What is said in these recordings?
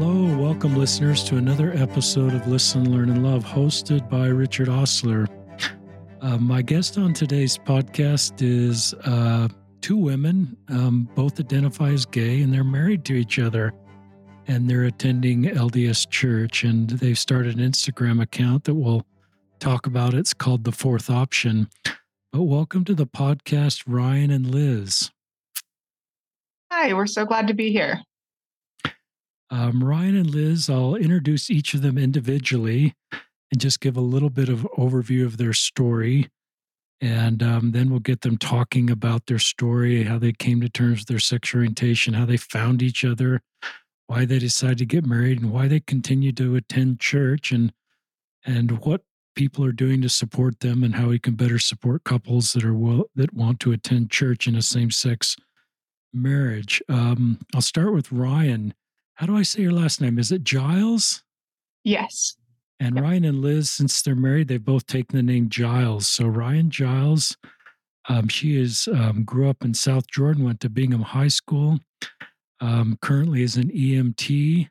Hello, welcome listeners to another episode of Listen, Learn, and Love, hosted by Richard Ostler. Uh, my guest on today's podcast is uh, two women, um, both identify as gay, and they're married to each other. And they're attending LDS Church, and they've started an Instagram account that we'll talk about. It's called The Fourth Option. But welcome to the podcast, Ryan and Liz. Hi, we're so glad to be here. Um, Ryan and Liz, I'll introduce each of them individually and just give a little bit of overview of their story. And um, then we'll get them talking about their story, how they came to terms with their sexual orientation, how they found each other, why they decided to get married, and why they continue to attend church, and and what people are doing to support them, and how we can better support couples that are will, that want to attend church in a same sex marriage. Um, I'll start with Ryan. How do I say your last name? Is it Giles? Yes. And yep. Ryan and Liz, since they're married, they've both taken the name Giles. So Ryan Giles, um, she is um, grew up in South Jordan, went to Bingham High School. Um, currently is an EMT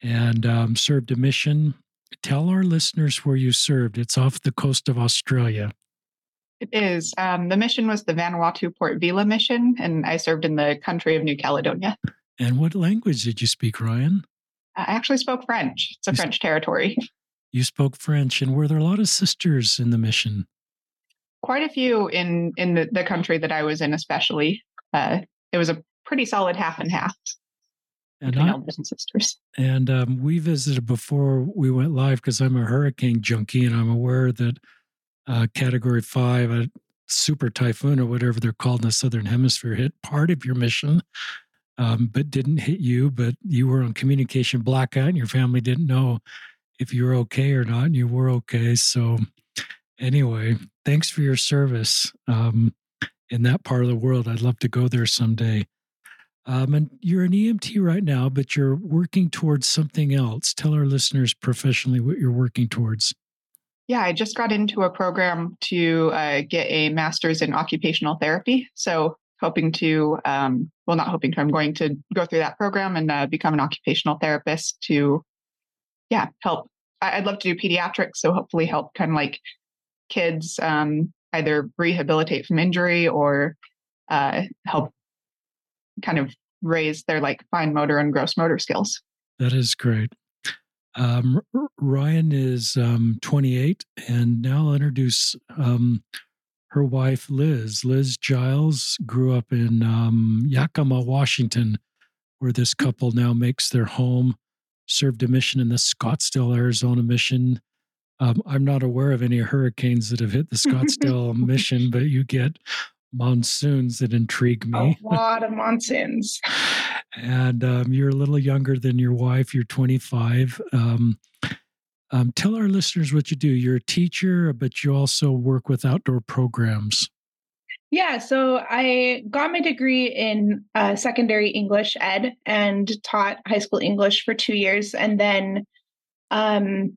and um, served a mission. Tell our listeners where you served. It's off the coast of Australia. It is. Um, the mission was the Vanuatu Port Vila mission, and I served in the country of New Caledonia. And what language did you speak, Ryan? I actually spoke French. It's a you French territory. You spoke French, and were there a lot of sisters in the mission? Quite a few in in the, the country that I was in, especially. Uh, it was a pretty solid half and half. And I, elders and sisters. And um, we visited before we went live because I'm a hurricane junkie, and I'm aware that uh, Category Five, a super typhoon or whatever they're called in the southern hemisphere, hit part of your mission um, but didn't hit you, but you were on communication blackout and your family didn't know if you were okay or not, and you were okay. So, anyway, thanks for your service um, in that part of the world. I'd love to go there someday. Um, and you're an EMT right now, but you're working towards something else. Tell our listeners professionally what you're working towards. Yeah, I just got into a program to uh, get a master's in occupational therapy. So hoping to, um, well, not hoping to, I'm going to go through that program and uh, become an occupational therapist to, yeah, help. I'd love to do pediatrics. So hopefully help kind of like kids um, either rehabilitate from injury or uh, help kind of raise their like fine motor and gross motor skills. That is great. Um, Ryan is um, 28, and now I'll introduce um, her wife, Liz. Liz Giles grew up in um, Yakima, Washington, where this hmm. couple now makes their home, served a mission in the Scottsdale, Arizona mission. Um, I'm not aware of any hurricanes that have hit the Scottsdale mission, but you get monsoons that intrigue me. A lot of monsoons. and um, you're a little younger than your wife. You're 25. Um, um, tell our listeners what you do. You're a teacher, but you also work with outdoor programs. Yeah, so I got my degree in uh, secondary English ed and taught high school English for two years. And then um,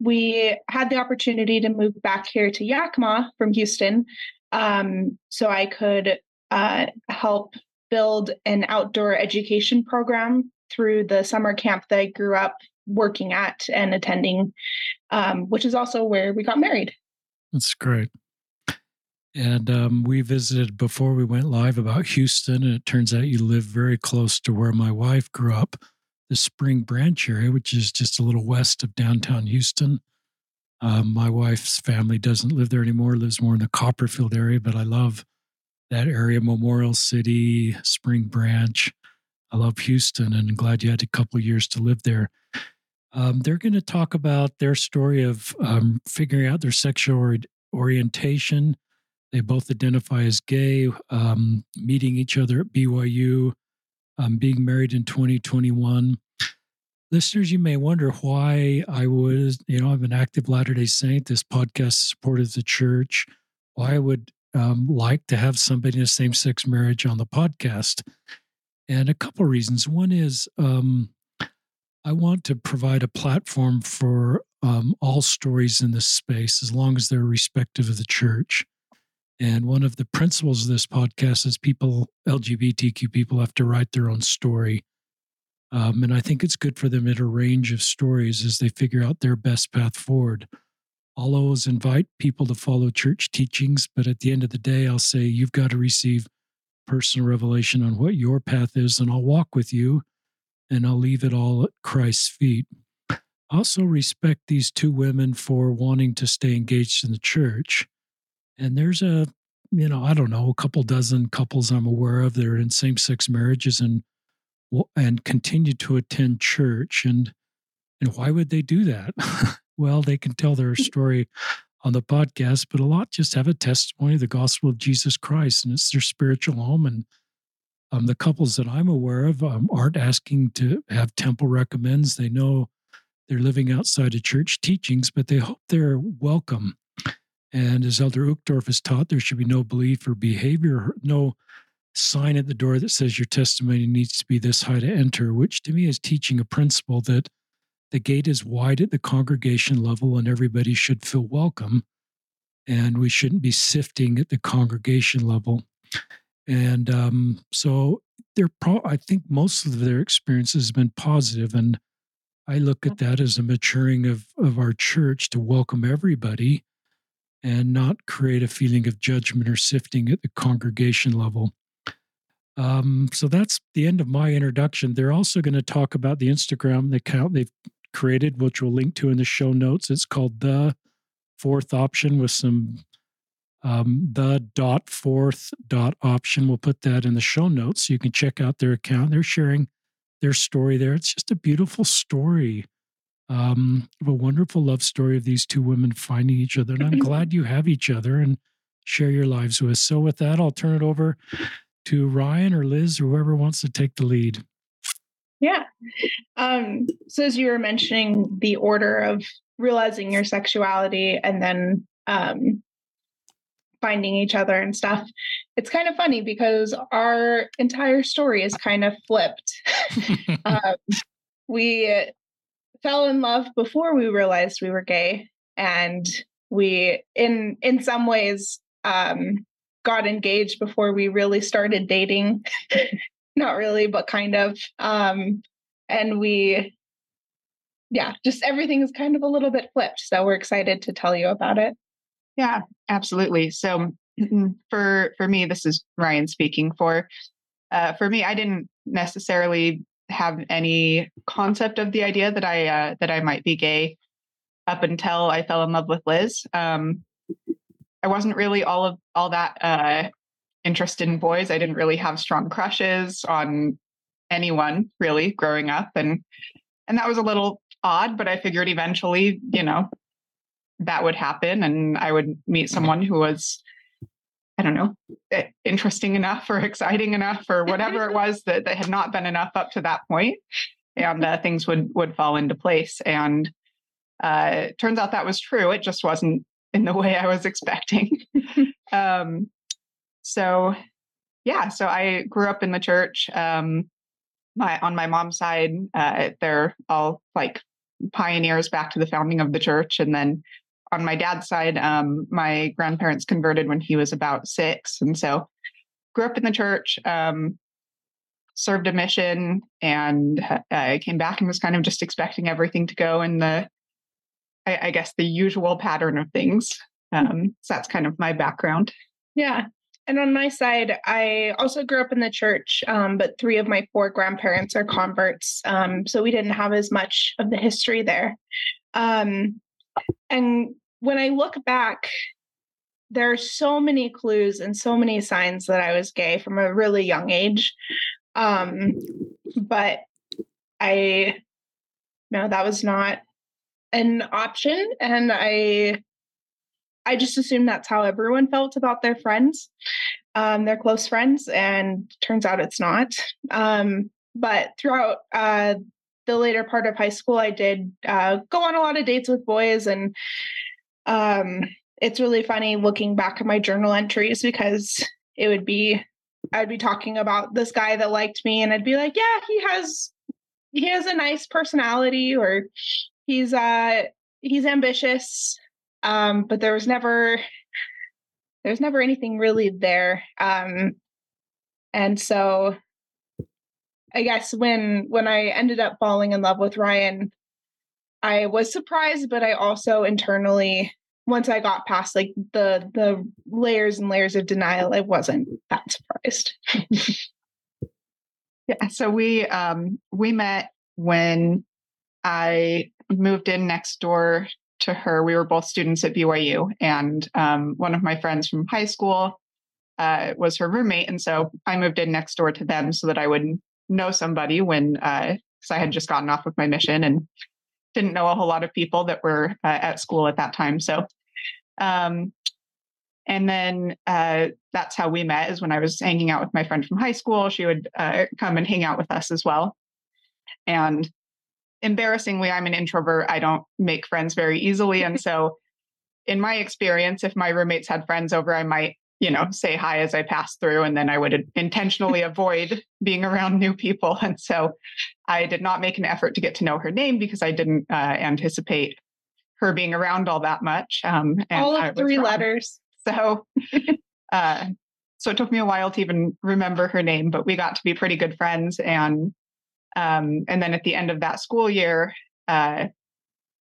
we had the opportunity to move back here to Yakima from Houston um, so I could uh, help build an outdoor education program through the summer camp that I grew up working at and attending, um, which is also where we got married. That's great. And um, we visited before we went live about Houston, and it turns out you live very close to where my wife grew up, the Spring Branch area, which is just a little west of downtown Houston. Um, my wife's family doesn't live there anymore, lives more in the Copperfield area, but I love that area Memorial City, Spring Branch. I love Houston and I'm glad you had a couple years to live there. Um, they're going to talk about their story of um, figuring out their sexual or- orientation. They both identify as gay, um, meeting each other at BYU, um, being married in 2021. Listeners, you may wonder why I was, you know, I'm an active Latter day Saint. This podcast supported the church. Why I would um, like to have somebody in a same sex marriage on the podcast. And a couple of reasons. One is um, I want to provide a platform for um, all stories in this space as long as they're respective of the church. And one of the principles of this podcast is people, LGBTQ people, have to write their own story. Um, and I think it's good for them at a range of stories as they figure out their best path forward. I'll always invite people to follow church teachings, but at the end of the day, I'll say you've got to receive personal revelation on what your path is, and I'll walk with you and I'll leave it all at Christ's feet. Also respect these two women for wanting to stay engaged in the church. And there's a, you know, I don't know, a couple dozen couples I'm aware of that are in same sex marriages and and continue to attend church. And and why would they do that? well, they can tell their mm. story on the podcast, but a lot just have a testimony of the gospel of Jesus Christ, and it's their spiritual home. And um, the couples that I'm aware of um, aren't asking to have temple recommends. They know they're living outside of church teachings, but they hope they're welcome. And as Elder Uchtdorf has taught, there should be no belief or behavior, no sign at the door that says your testimony needs to be this high to enter, which to me is teaching a principle that the gate is wide at the congregation level and everybody should feel welcome. And we shouldn't be sifting at the congregation level. And um, so they're pro- I think most of their experience has been positive, and I look at that as a maturing of of our church to welcome everybody, and not create a feeling of judgment or sifting at the congregation level. Um, so that's the end of my introduction. They're also going to talk about the Instagram account they've created, which we'll link to in the show notes. It's called the fourth option with some um, the dot fourth dot option. We'll put that in the show notes so you can check out their account. They're sharing their story there. It's just a beautiful story um, of a wonderful love story of these two women finding each other. And I'm glad you have each other and share your lives with. So, with that, I'll turn it over to Ryan or Liz or whoever wants to take the lead. Yeah. Um, so, as you were mentioning, the order of realizing your sexuality and then um, finding each other and stuff. It's kind of funny because our entire story is kind of flipped. um, we fell in love before we realized we were gay, and we, in in some ways, um, got engaged before we really started dating. Not really, but kind of. Um, and we, yeah, just everything is kind of a little bit flipped. So we're excited to tell you about it. Yeah, absolutely. So for for me, this is Ryan speaking. For uh, for me, I didn't necessarily have any concept of the idea that I uh, that I might be gay up until I fell in love with Liz. Um, I wasn't really all of all that uh, interested in boys. I didn't really have strong crushes on anyone really growing up, and and that was a little odd. But I figured eventually, you know, that would happen and I would meet mm-hmm. someone who was, I don't know, interesting enough or exciting enough or whatever it was that, that had not been enough up to that point, and uh, things would would fall into place. And uh, turns out that was true. It just wasn't in the way I was expecting. um, so, yeah, so I grew up in the church. Um, my on my mom's side, uh, they're all like pioneers back to the founding of the church, and then on my dad's side, um, my grandparents converted when he was about six, and so grew up in the church. Um, served a mission, and uh, I came back and was kind of just expecting everything to go in the, I, I guess, the usual pattern of things. Um, so that's kind of my background. Yeah. And on my side, I also grew up in the church, um, but three of my four grandparents are converts. Um, so we didn't have as much of the history there. Um, and when I look back, there are so many clues and so many signs that I was gay from a really young age. Um, but I no, that was not an option. And I I just assumed that's how everyone felt about their friends, um, their close friends, and turns out it's not. Um, but throughout uh, the later part of high school, I did uh, go on a lot of dates with boys and um, it's really funny looking back at my journal entries because it would be I'd be talking about this guy that liked me and I'd be like, yeah, he has he has a nice personality or he's uh he's ambitious. Um, but there was never there's never anything really there. Um and so I guess when when I ended up falling in love with Ryan, I was surprised, but I also internally once I got past like the the layers and layers of denial, I wasn't that surprised. yeah, so we um we met when I moved in next door to her. We were both students at BYU, and um, one of my friends from high school uh, was her roommate, and so I moved in next door to them so that I would know somebody when because uh, I had just gotten off of my mission and didn't know a whole lot of people that were uh, at school at that time. So, um, and then uh, that's how we met. Is when I was hanging out with my friend from high school. She would uh, come and hang out with us as well, and embarrassingly, I'm an introvert. I don't make friends very easily. And so, in my experience, if my roommates had friends over, I might, you know, say hi as I pass through, and then I would intentionally avoid being around new people. And so, I did not make an effort to get to know her name because I didn't uh, anticipate her being around all that much. Um, all of three letters. So, uh, so it took me a while to even remember her name, but we got to be pretty good friends. And um, and then at the end of that school year, uh,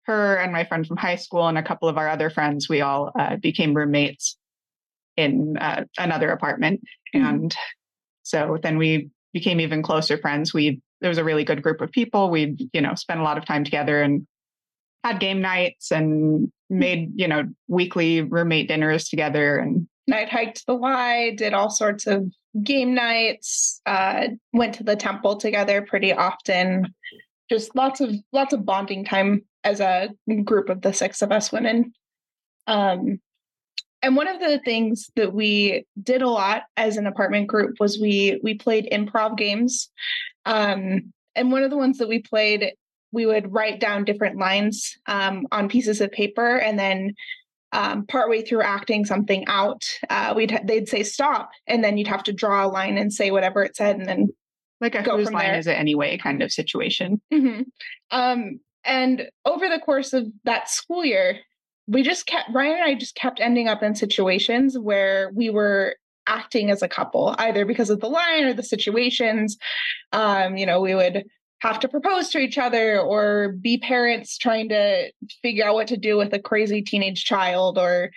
her and my friend from high school and a couple of our other friends, we all uh, became roommates in uh, another apartment. Mm-hmm. And so then we became even closer friends. We there was a really good group of people. We you know spent a lot of time together and had game nights and mm-hmm. made you know weekly roommate dinners together and night hiked the Y, did all sorts of game nights, uh, went to the temple together pretty often. Just lots of lots of bonding time as a group of the six of us women. Um, and one of the things that we did a lot as an apartment group was we we played improv games. Um, and one of the ones that we played, we would write down different lines um, on pieces of paper and then um, partway through acting something out, uh, we'd they'd say stop, and then you'd have to draw a line and say whatever it said, and then like a go whose line there. is it anyway kind of situation. Mm-hmm. Um, and over the course of that school year, we just kept Ryan and I just kept ending up in situations where we were acting as a couple, either because of the line or the situations. Um, you know, we would have to propose to each other or be parents trying to figure out what to do with a crazy teenage child or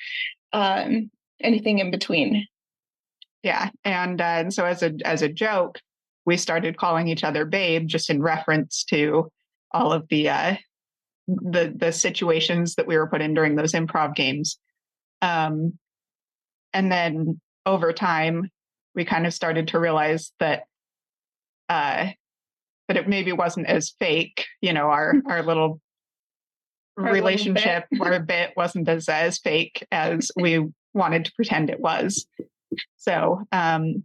um, anything in between. Yeah, and, uh, and so as a as a joke, we started calling each other babe, just in reference to all of the uh, the the situations that we were put in during those improv games. Um, and then over time, we kind of started to realize that uh, but it maybe wasn't as fake. You know, our our little our relationship little bit. our bit wasn't as as fake as we wanted to pretend it was. So, um,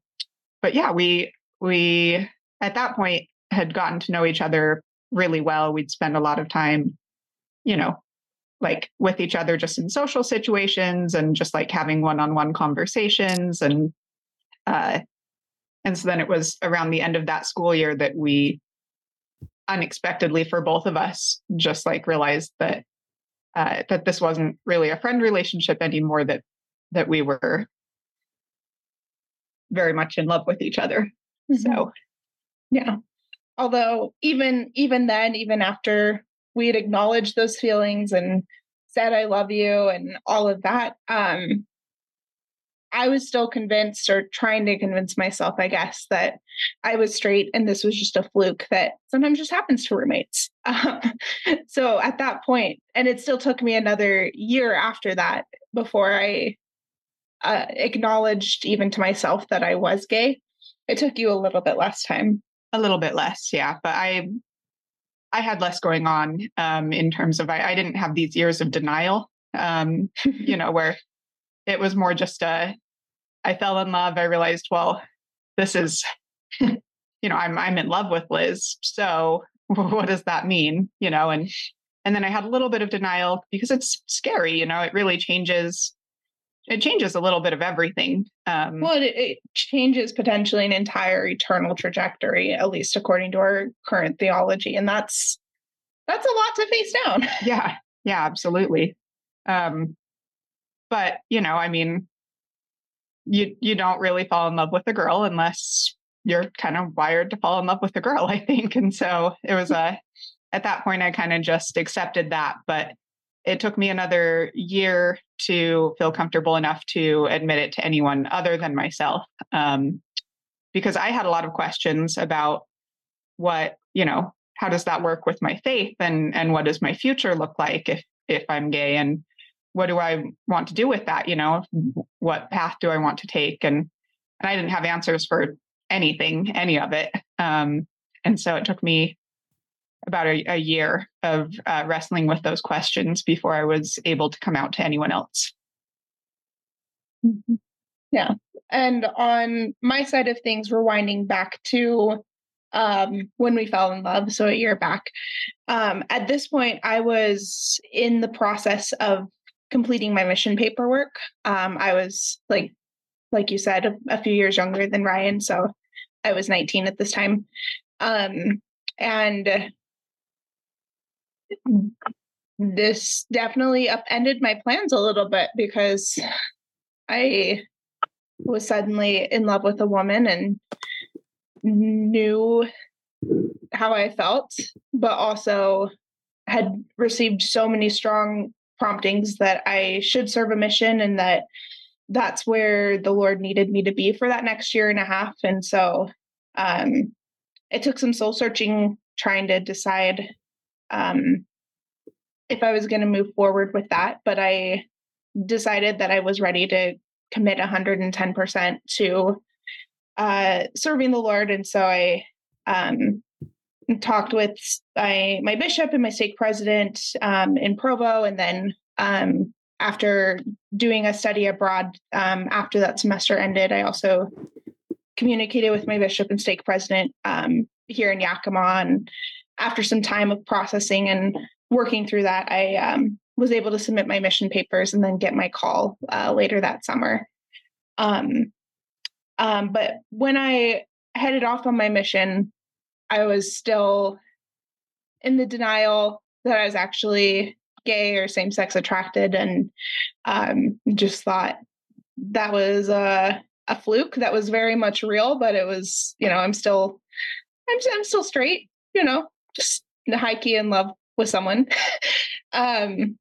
but yeah, we we at that point had gotten to know each other really well. We'd spend a lot of time, you know, like with each other just in social situations and just like having one-on-one conversations and uh and so then it was around the end of that school year that we unexpectedly for both of us just like realized that uh, that this wasn't really a friend relationship anymore that that we were very much in love with each other mm-hmm. so yeah although even even then even after we had acknowledged those feelings and said i love you and all of that um I was still convinced or trying to convince myself, I guess, that I was straight and this was just a fluke that sometimes just happens to roommates. Um, so at that point, and it still took me another year after that before I uh, acknowledged even to myself that I was gay. It took you a little bit less time. A little bit less, yeah. But I I had less going on um, in terms of I, I didn't have these years of denial, um, you know, where it was more just a I fell in love. I realized, well, this is, you know, I'm I'm in love with Liz. So what does that mean? You know, and and then I had a little bit of denial because it's scary. You know, it really changes. It changes a little bit of everything. Um, well, it, it changes potentially an entire eternal trajectory, at least according to our current theology, and that's that's a lot to face down. Yeah, yeah, absolutely. Um, but you know, I mean, you you don't really fall in love with a girl unless you're kind of wired to fall in love with a girl, I think. And so it was a, at that point, I kind of just accepted that. But it took me another year to feel comfortable enough to admit it to anyone other than myself. Um, because I had a lot of questions about what, you know, how does that work with my faith and and what does my future look like if if I'm gay and what do I want to do with that? You know, what path do I want to take? And and I didn't have answers for anything, any of it. Um, and so it took me about a, a year of uh, wrestling with those questions before I was able to come out to anyone else. Mm-hmm. Yeah. And on my side of things, we're winding back to um, when we fell in love, so a year back. Um, at this point, I was in the process of completing my mission paperwork. Um, I was like, like you said, a, a, few years younger than Ryan, so I was 19 at this time, um, and this definitely upended my plans a little bit because I was suddenly in love with a woman and knew how I felt, but also had received so many strong promptings that I should serve a mission and that that's where the Lord needed me to be for that next year and a half. And so um, it took some soul searching trying to decide um, if I was going to move forward with that. But I decided that I was ready to commit 110% to uh, serving the Lord. And so I um, talked with my, my bishop and my stake president um, in Provo. And then um, after doing a study abroad um, after that semester ended, I also communicated with my bishop and stake president um, here in Yakima. And after some time of processing and working through that, I um, was able to submit my mission papers and then get my call uh, later that summer. Um, but when I headed off on my mission, I was still in the denial that I was actually gay or same sex attracted and um, just thought that was a, a fluke that was very much real, but it was, you know, I'm still, I'm, I'm still straight, you know, just high key in love with someone. um,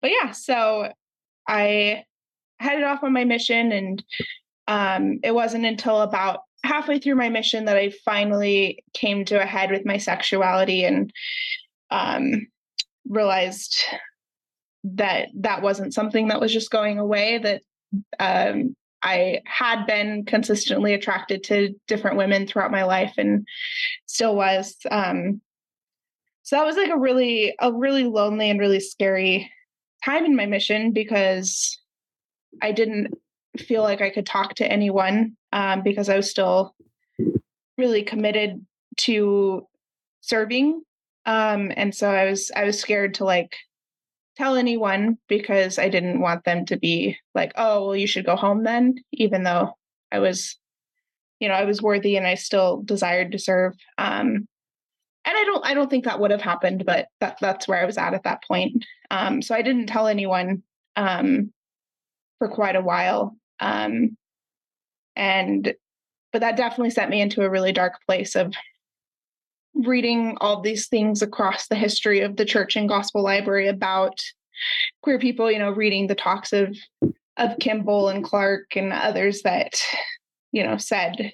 but yeah, so I headed off on my mission and um, it wasn't until about halfway through my mission that I finally came to a head with my sexuality and um, realized that that wasn't something that was just going away, that um, I had been consistently attracted to different women throughout my life and still was. Um, so that was like a really, a really lonely and really scary time in my mission because I didn't feel like I could talk to anyone um, because I was still really committed to serving. Um, and so I was I was scared to like tell anyone because I didn't want them to be like, oh, well, you should go home then, even though I was, you know, I was worthy and I still desired to serve. Um, and I don't I don't think that would have happened, but that that's where I was at at that point. Um, so I didn't tell anyone um, for quite a while. Um, and but that definitely sent me into a really dark place of reading all these things across the history of the church and gospel library about queer people you know reading the talks of of kimball and clark and others that you know said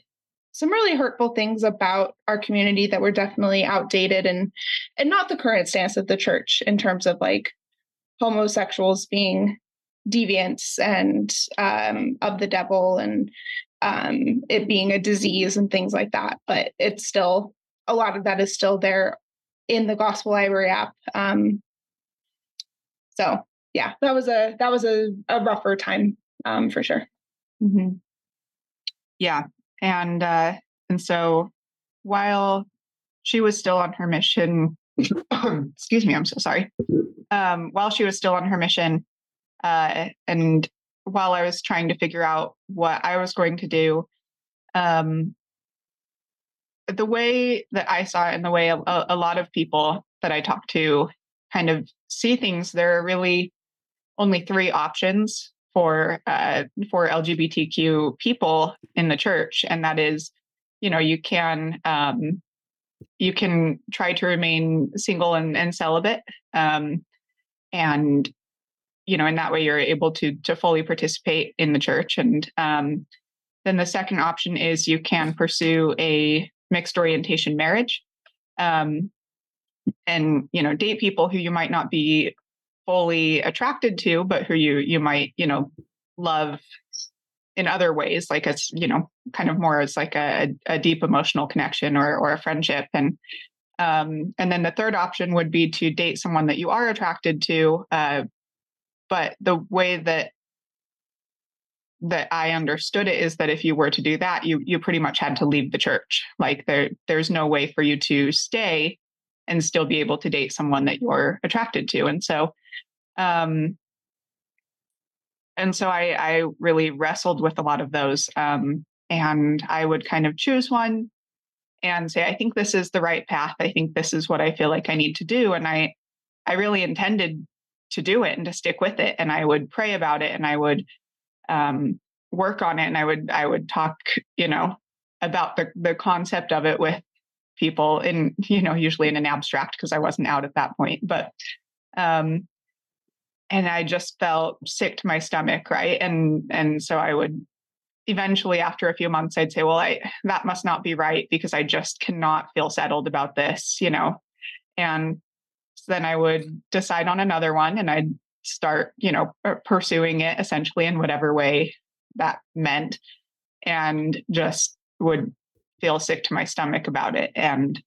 some really hurtful things about our community that were definitely outdated and and not the current stance of the church in terms of like homosexuals being deviants and um, of the devil and um, it being a disease and things like that. But it's still a lot of that is still there in the Gospel Library app. Um, so yeah, that was a that was a, a rougher time um, for sure. Mm-hmm. Yeah, and uh, and so while she was still on her mission, excuse me, I'm so sorry. Um, while she was still on her mission, uh, and while I was trying to figure out what I was going to do, um, the way that I saw it and the way a, a lot of people that I talk to kind of see things, there are really only three options for uh, for LGBTQ people in the church, and that is you know, you can um, you can try to remain single and, and celibate, um, and you know, in that way, you're able to to fully participate in the church. And um, then the second option is you can pursue a mixed orientation marriage, um, and you know, date people who you might not be fully attracted to, but who you you might you know love in other ways, like it's you know kind of more as like a, a deep emotional connection or or a friendship, and um, and then the third option would be to date someone that you are attracted to, uh, but the way that that I understood it is that if you were to do that, you you pretty much had to leave the church. Like there there's no way for you to stay and still be able to date someone that you're attracted to. And so um and so I, I really wrestled with a lot of those. Um, and I would kind of choose one and say, I think this is the right path. I think this is what I feel like I need to do. And I, I really intended to do it and to stick with it. And I would pray about it and I would um, work on it. And I would, I would talk, you know, about the, the concept of it with people in, you know, usually in an abstract because I wasn't out at that point. But um, and I just felt sick to my stomach, right? And and so I would eventually after a few months I'd say, well, I that must not be right because I just cannot feel settled about this, you know. And then I would decide on another one and I'd start, you know, pursuing it essentially in whatever way that meant and just would feel sick to my stomach about it and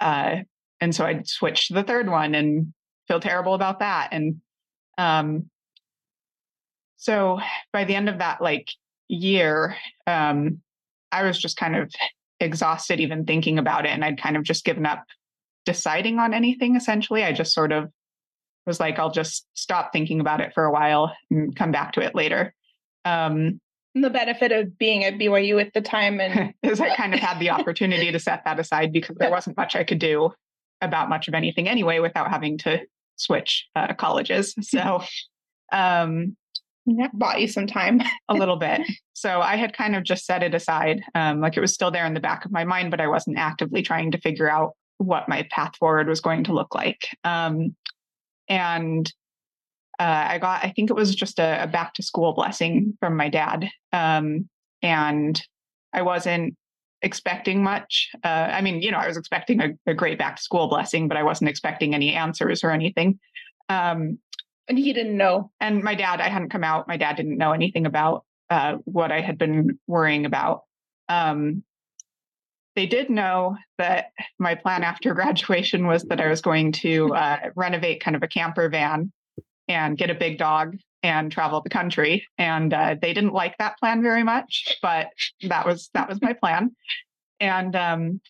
uh and so I'd switch to the third one and feel terrible about that and um, so by the end of that like year, um, I was just kind of exhausted even thinking about it, and I'd kind of just given up deciding on anything. Essentially, I just sort of was like, I'll just stop thinking about it for a while and come back to it later. Um, the benefit of being at BYU at the time and is I kind of had the opportunity to set that aside because there wasn't much I could do about much of anything anyway without having to switch uh, colleges. So, um, bought you some time. a little bit. So I had kind of just set it aside. Um, like it was still there in the back of my mind, but I wasn't actively trying to figure out what my path forward was going to look like. Um, and uh, I got, I think it was just a, a, back to school blessing from my dad. Um, and I wasn't expecting much. Uh, I mean, you know, I was expecting a, a, great back to school blessing, but I wasn't expecting any answers or anything. Um, and he didn't know. And my dad, I hadn't come out. My dad didn't know anything about uh, what I had been worrying about. Um, they did know that my plan after graduation was that I was going to uh, renovate kind of a camper van and get a big dog and travel the country. And uh, they didn't like that plan very much, but that was that was my plan. And um,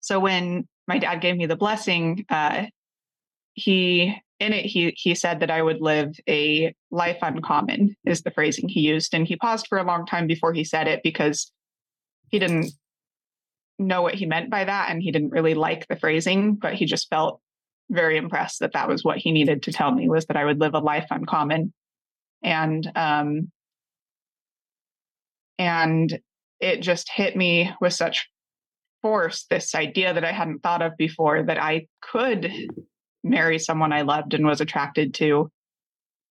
so when my dad gave me the blessing, uh, he in it he he said that I would live a life uncommon is the phrasing he used, and he paused for a long time before he said it because he didn't know what he meant by that, and he didn't really like the phrasing, but he just felt very impressed that that was what he needed to tell me was that I would live a life uncommon and um, and it just hit me with such force this idea that I hadn't thought of before that I could marry someone I loved and was attracted to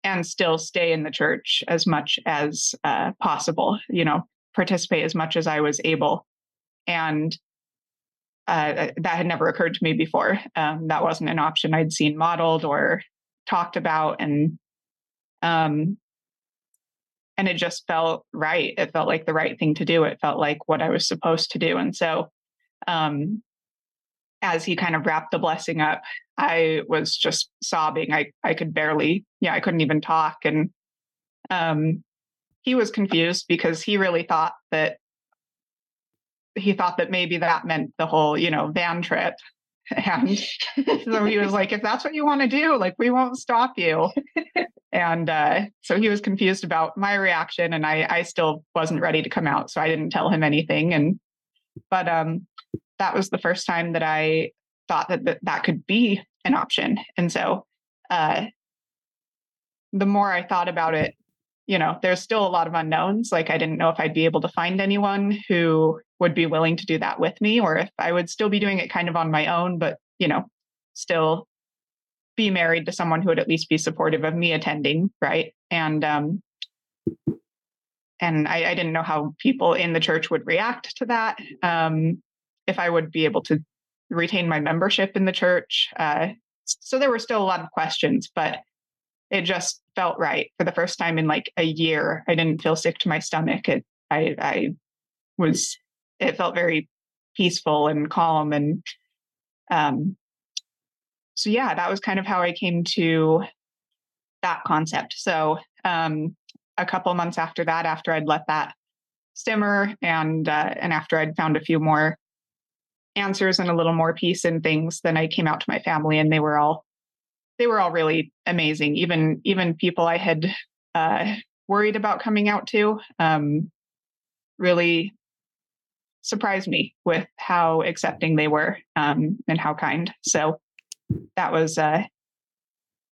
and still stay in the church as much as uh, possible, you know, participate as much as I was able. And uh, that had never occurred to me before. Um, that wasn't an option I'd seen modeled or talked about. And um, and it just felt right. It felt like the right thing to do. It felt like what I was supposed to do. And so, um, as he kind of wrapped the blessing up, I was just sobbing. I I could barely, yeah, I couldn't even talk. And um, he was confused because he really thought that he thought that maybe that meant the whole, you know, van trip. And so he was like, if that's what you want to do, like, we won't stop you. and uh, so he was confused about my reaction, and I, I still wasn't ready to come out. So I didn't tell him anything. And, but um, that was the first time that I thought that that, that could be an option. And so uh, the more I thought about it, you know, there's still a lot of unknowns. Like I didn't know if I'd be able to find anyone who would be willing to do that with me or if I would still be doing it kind of on my own, but, you know, still be married to someone who would at least be supportive of me attending. Right. And, um, and I, I didn't know how people in the church would react to that. Um, if I would be able to retain my membership in the church. Uh, so there were still a lot of questions, but it just felt right for the first time in like a year. I didn't feel sick to my stomach. It, I, I was, it felt very peaceful and calm. And um, so, yeah, that was kind of how I came to that concept. So, um, a couple months after that, after I'd let that simmer and uh, and after I'd found a few more answers and a little more peace in things, then I came out to my family and they were all they were all really amazing. Even even people I had uh, worried about coming out to um, really surprised me with how accepting they were um, and how kind. So that was uh,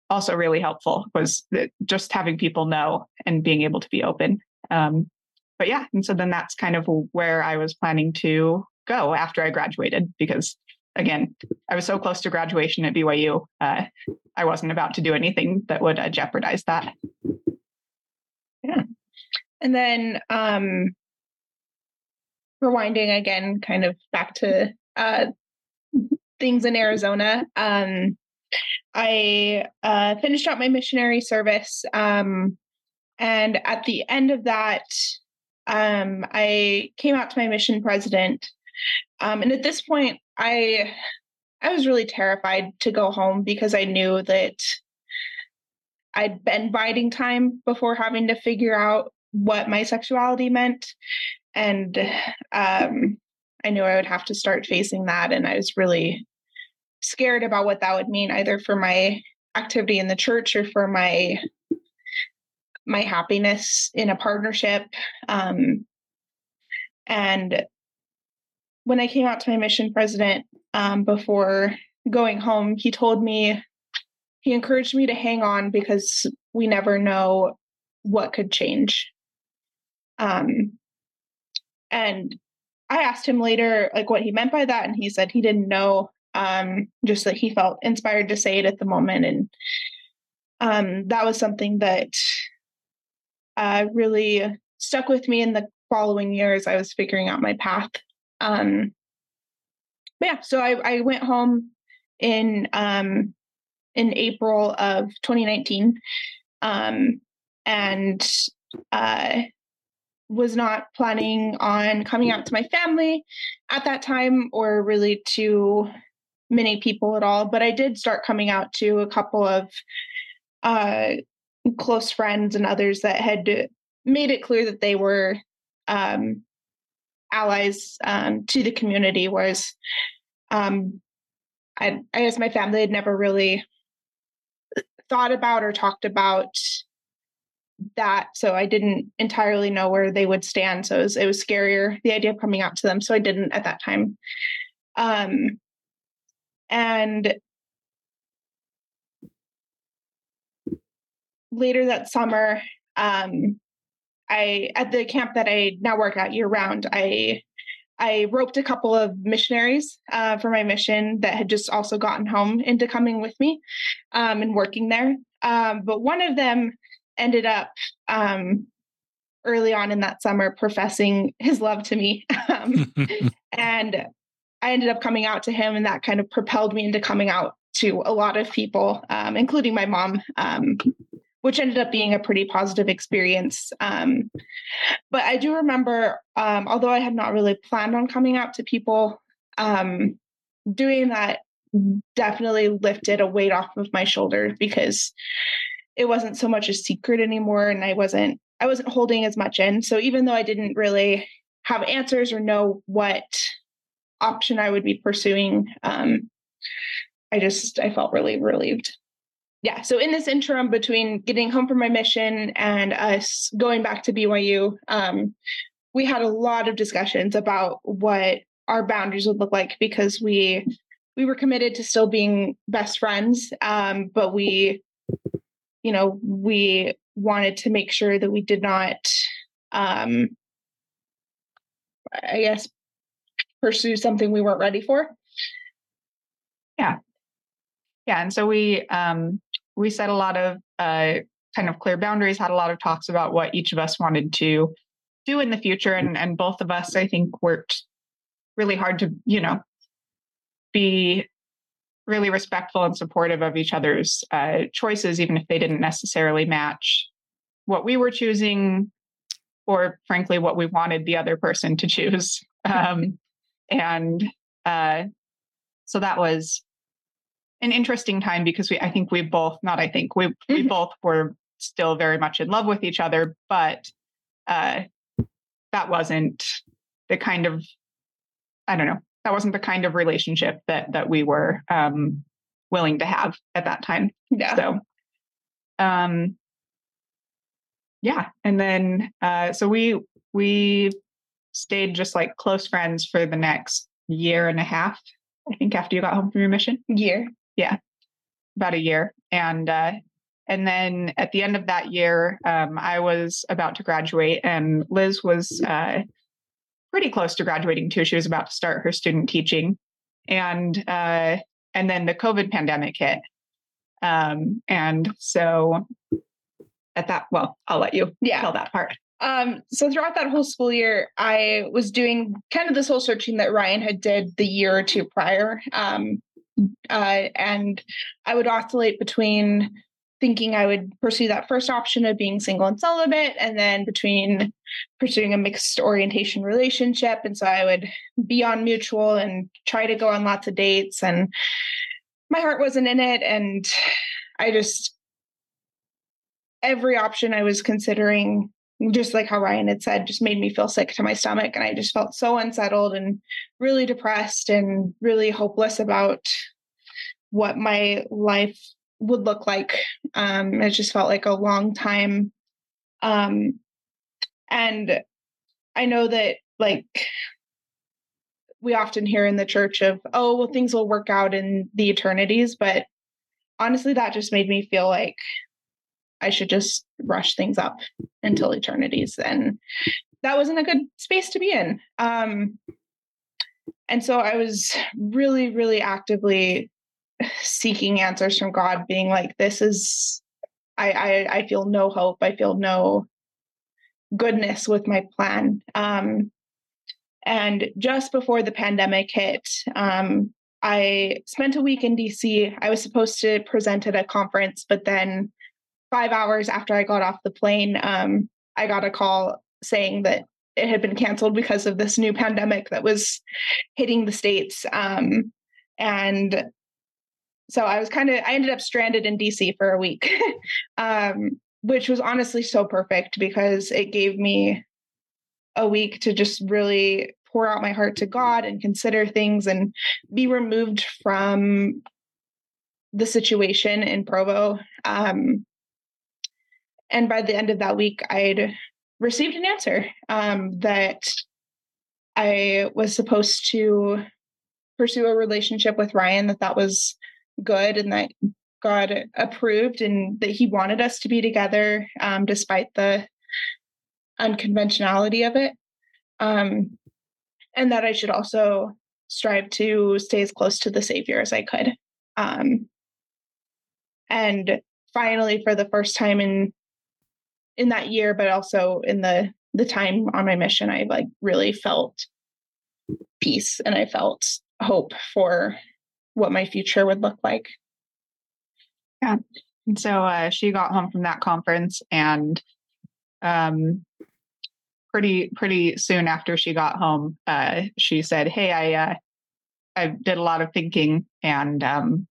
also really helpful. Was just having people know and being able to be open. Um, but yeah, and so then that's kind of where I was planning to go after I graduated because again, I was so close to graduation at BYU. Uh, I wasn't about to do anything that would uh, jeopardize that. Yeah. And then um, rewinding again, kind of back to uh, things in Arizona. Um, I uh, finished up my missionary service. Um, and at the end of that, um, I came out to my mission president. Um, and at this point, I I was really terrified to go home because I knew that I'd been biding time before having to figure out what my sexuality meant. And um, I knew I would have to start facing that. And I was really scared about what that would mean, either for my activity in the church or for my my happiness in a partnership. Um, and when I came out to my mission president um, before going home, he told me, he encouraged me to hang on because we never know what could change. Um, and I asked him later, like, what he meant by that. And he said he didn't know, um, just that he felt inspired to say it at the moment. And um, that was something that uh, really stuck with me in the following years. I was figuring out my path um, yeah, so I, I went home in um, in April of 2019, um, and uh, was not planning on coming out to my family at that time, or really to many people at all. But I did start coming out to a couple of uh, close friends and others that had made it clear that they were um, allies um, to the community, whereas um, I, I guess my family had never really thought about or talked about that so i didn't entirely know where they would stand so it was, it was scarier the idea of coming out to them so i didn't at that time um and later that summer um I at the camp that I now work at year round, I I roped a couple of missionaries uh, for my mission that had just also gotten home into coming with me um, and working there. Um, but one of them ended up um, early on in that summer professing his love to me. Um, and I ended up coming out to him, and that kind of propelled me into coming out to a lot of people, um, including my mom, um, which ended up being a pretty positive experience. Um, but I do remember, um, although I had not really planned on coming out to people, um, doing that definitely lifted a weight off of my shoulders because it wasn't so much a secret anymore, and I wasn't I wasn't holding as much in. So even though I didn't really have answers or know what option I would be pursuing, um, I just I felt really relieved yeah, so in this interim between getting home from my mission and us going back to BYU, um, we had a lot of discussions about what our boundaries would look like because we we were committed to still being best friends, um, but we, you know, we wanted to make sure that we did not, um, I guess, pursue something we weren't ready for. Yeah. Yeah. And so we um we set a lot of uh kind of clear boundaries, had a lot of talks about what each of us wanted to do in the future. And and both of us, I think, worked really hard to, you know, be really respectful and supportive of each other's uh, choices, even if they didn't necessarily match what we were choosing or frankly what we wanted the other person to choose um, and uh, so that was an interesting time because we i think we both not i think we we mm-hmm. both were still very much in love with each other but uh, that wasn't the kind of i don't know that wasn't the kind of relationship that that we were um, willing to have at that time. Yeah. So um yeah and then uh so we we stayed just like close friends for the next year and a half i think after you got home from your mission. Year. Yeah about a year and uh and then at the end of that year um, i was about to graduate and liz was uh, pretty close to graduating too. She was about to start her student teaching. And uh, and then the covid pandemic hit. Um, and so at that well i'll let you yeah. tell that part. Um, so throughout that whole school year i was doing kind of this whole searching that ryan had did the year or two prior. Um, uh, and i would oscillate between thinking i would pursue that first option of being single and celibate and then between pursuing a mixed orientation relationship and so i would be on mutual and try to go on lots of dates and my heart wasn't in it and i just every option I was considering, just like how Ryan had said, just made me feel sick to my stomach. And I just felt so unsettled and really depressed and really hopeless about what my life would look like. Um, it just felt like a long time. Um, and I know that, like, we often hear in the church of, oh, well, things will work out in the eternities. But honestly, that just made me feel like I should just rush things up until eternities. And that wasn't a good space to be in. Um, and so I was really, really actively seeking answers from God, being like, this is, I, I, I feel no hope. I feel no goodness with my plan. Um, and just before the pandemic hit, um, I spent a week in DC. I was supposed to present at a conference, but then five hours after I got off the plane, um, I got a call saying that it had been canceled because of this new pandemic that was hitting the states. Um, and so I was kind of I ended up stranded in DC for a week, um, which was honestly so perfect because it gave me a week to just really pour out my heart to God and consider things and be removed from the situation in Provo. Um, and by the end of that week, I'd received an answer um, that I was supposed to pursue a relationship with Ryan, that that was good and that God approved and that he wanted us to be together um, despite the unconventionality of it. Um, and that I should also strive to stay as close to the Savior as I could. Um, and finally, for the first time in in that year, but also in the the time on my mission, I like really felt peace and I felt hope for what my future would look like. Yeah. And so uh, she got home from that conference and um, pretty pretty soon after she got home, uh, she said, "Hey, I uh, I did a lot of thinking, and um,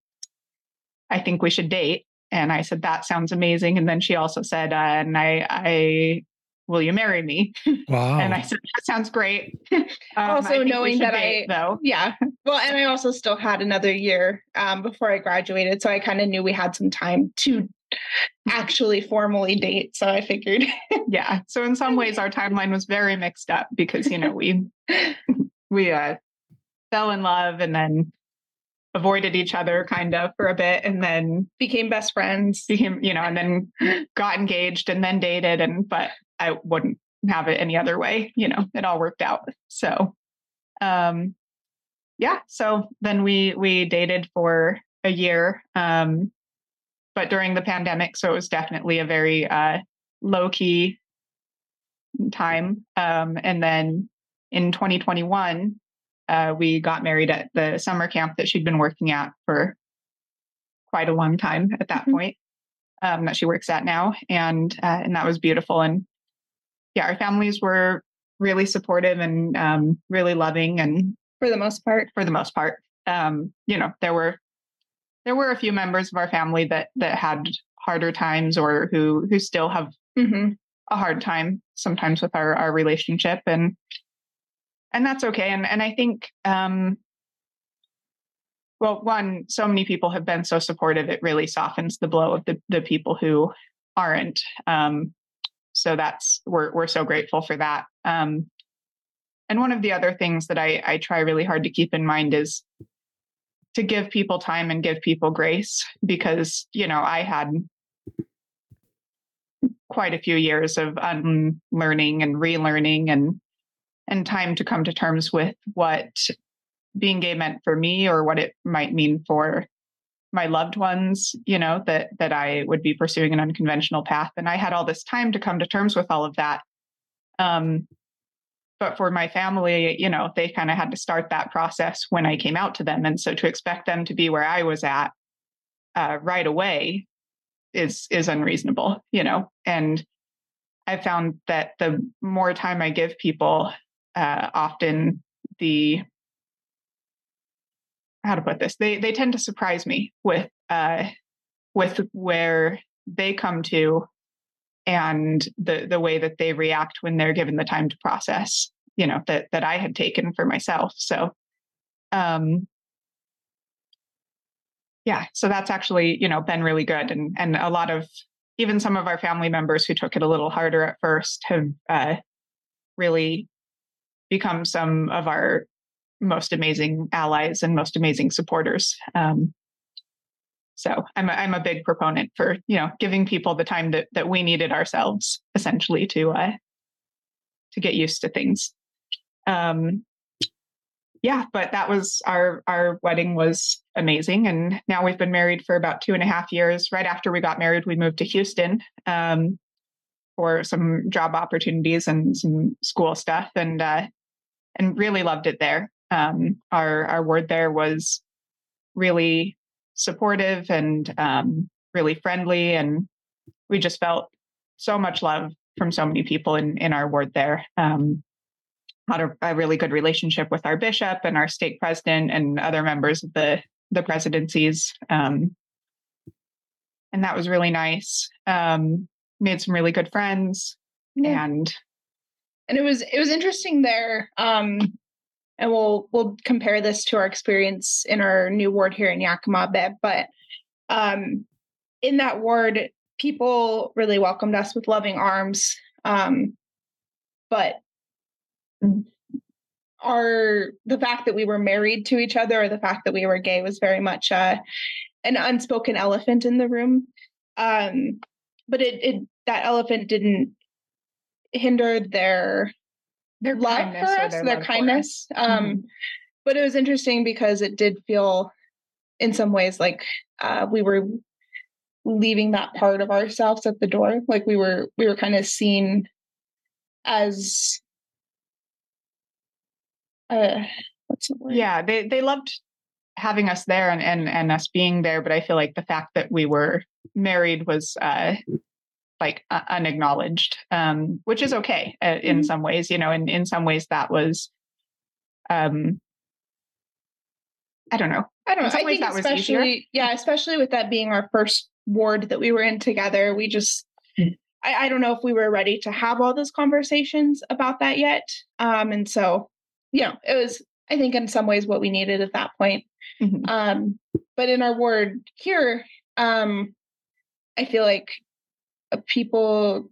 I think we should date." And I said, that sounds amazing. And then she also said, uh, and I, I, will you marry me? Wow. and I said, that sounds great. Um, also knowing that date, I, though. yeah. Well, and I also still had another year um, before I graduated. So I kind of knew we had some time to actually formally date. So I figured. yeah. So in some ways our timeline was very mixed up because, you know, we, we, uh, fell in love and then avoided each other kind of for a bit and then became best friends became you know and then got engaged and then dated and but i wouldn't have it any other way you know it all worked out so Um, yeah, so then we we dated for a year, um, but during the pandemic, so it was definitely a very uh, low key time. Um, and then in 2021, uh, we got married at the summer camp that she'd been working at for quite a long time at that mm-hmm. point, um, that she works at now, and uh, and that was beautiful. And yeah, our families were really supportive and um, really loving, and for the most part, for the most part, um, you know, there were there were a few members of our family that that had harder times or who who still have mm-hmm. a hard time sometimes with our our relationship and and that's okay and and i think um well one so many people have been so supportive it really softens the blow of the the people who aren't um so that's we're we're so grateful for that. Um and one of the other things that i i try really hard to keep in mind is to give people time and give people grace because you know i had quite a few years of unlearning and relearning and and time to come to terms with what being gay meant for me or what it might mean for my loved ones you know that that i would be pursuing an unconventional path. And i had all this time to come to terms with all of that. Um but for my family you know they kind of had to start that process when i came out to them. And so to expect them to be where i was at uh, right away is is unreasonable you know? And i found that the more time i give people uh, often the how to put this they they tend to surprise me with uh with where they come to and the the way that they react when they're given the time to process you know that that I had taken for myself. So um yeah so that's actually you know been really good. And and a lot of even some of our family members who took it a little harder at first have uh, really become some of our most amazing allies and most amazing supporters um, so I'm a, I'm a big proponent for you know giving people the time that that we needed ourselves essentially to uh, to get used to things. Um, yeah, but that was our our wedding was amazing, and now we've been married for about two and a half years. Right after we got married, we moved to Houston um, for some job opportunities and some school stuff, and uh, and really loved it there. Um, our our ward there was really supportive and um, really friendly. And we just felt so much love from so many people in, in our ward there. Um, had a, a, really good relationship with our bishop and our stake president and other members of the, the presidencies. Um, and that was really nice. Um, made some really good friends yeah. and and it was it was interesting there um and we'll we'll compare this to our experience in our new ward here in Yakima a bit. But um, in that ward, people really welcomed us with loving arms. Um, but our the fact that we were married to each other or the fact that we were gay was very much uh, an unspoken elephant in the room. Um, but it, it that elephant didn't hinder their their love for us, their, their kindness. Um, mm-hmm. But it was interesting because it did feel, in some ways, like uh, we were leaving that part of ourselves at the door. Like we were, we were kind of seen as, uh, what's the word? Yeah, they they loved having us there and and and us being there, but I feel like the fact that we were married was uh like uh, unacknowledged, um, which is okay uh, in mm-hmm. some ways. You know, in in some ways that was, um, I don't know. I don't know. I think especially, yeah, especially with that being our first ward that we were in together, we just, mm-hmm. I, I, don't know if we were ready to have all those conversations about that yet. Um, and so, you know, it was, I think, in some ways, what we needed at that point. Mm-hmm. Um, but in our ward here, um, I feel like people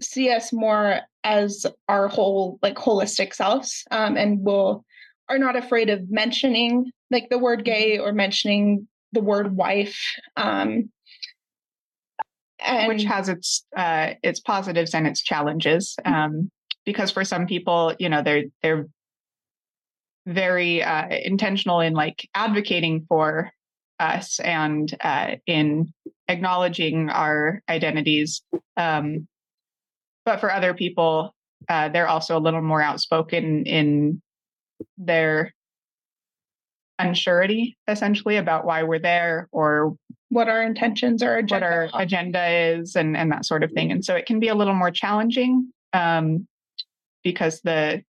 see us more as our whole like holistic selves um, and will are not afraid of mentioning like the word gay or mentioning the word wife um, and which has its uh, its positives and its challenges mm-hmm. um, because for some people you know they're they're very uh, intentional in like advocating for us and uh, in acknowledging our identities. Um, but for other people, uh, they're also a little more outspoken in their unsurety, essentially, about why we're there or what our intentions or what our agenda is and, and that sort of thing. And so it can be a little more challenging um, because the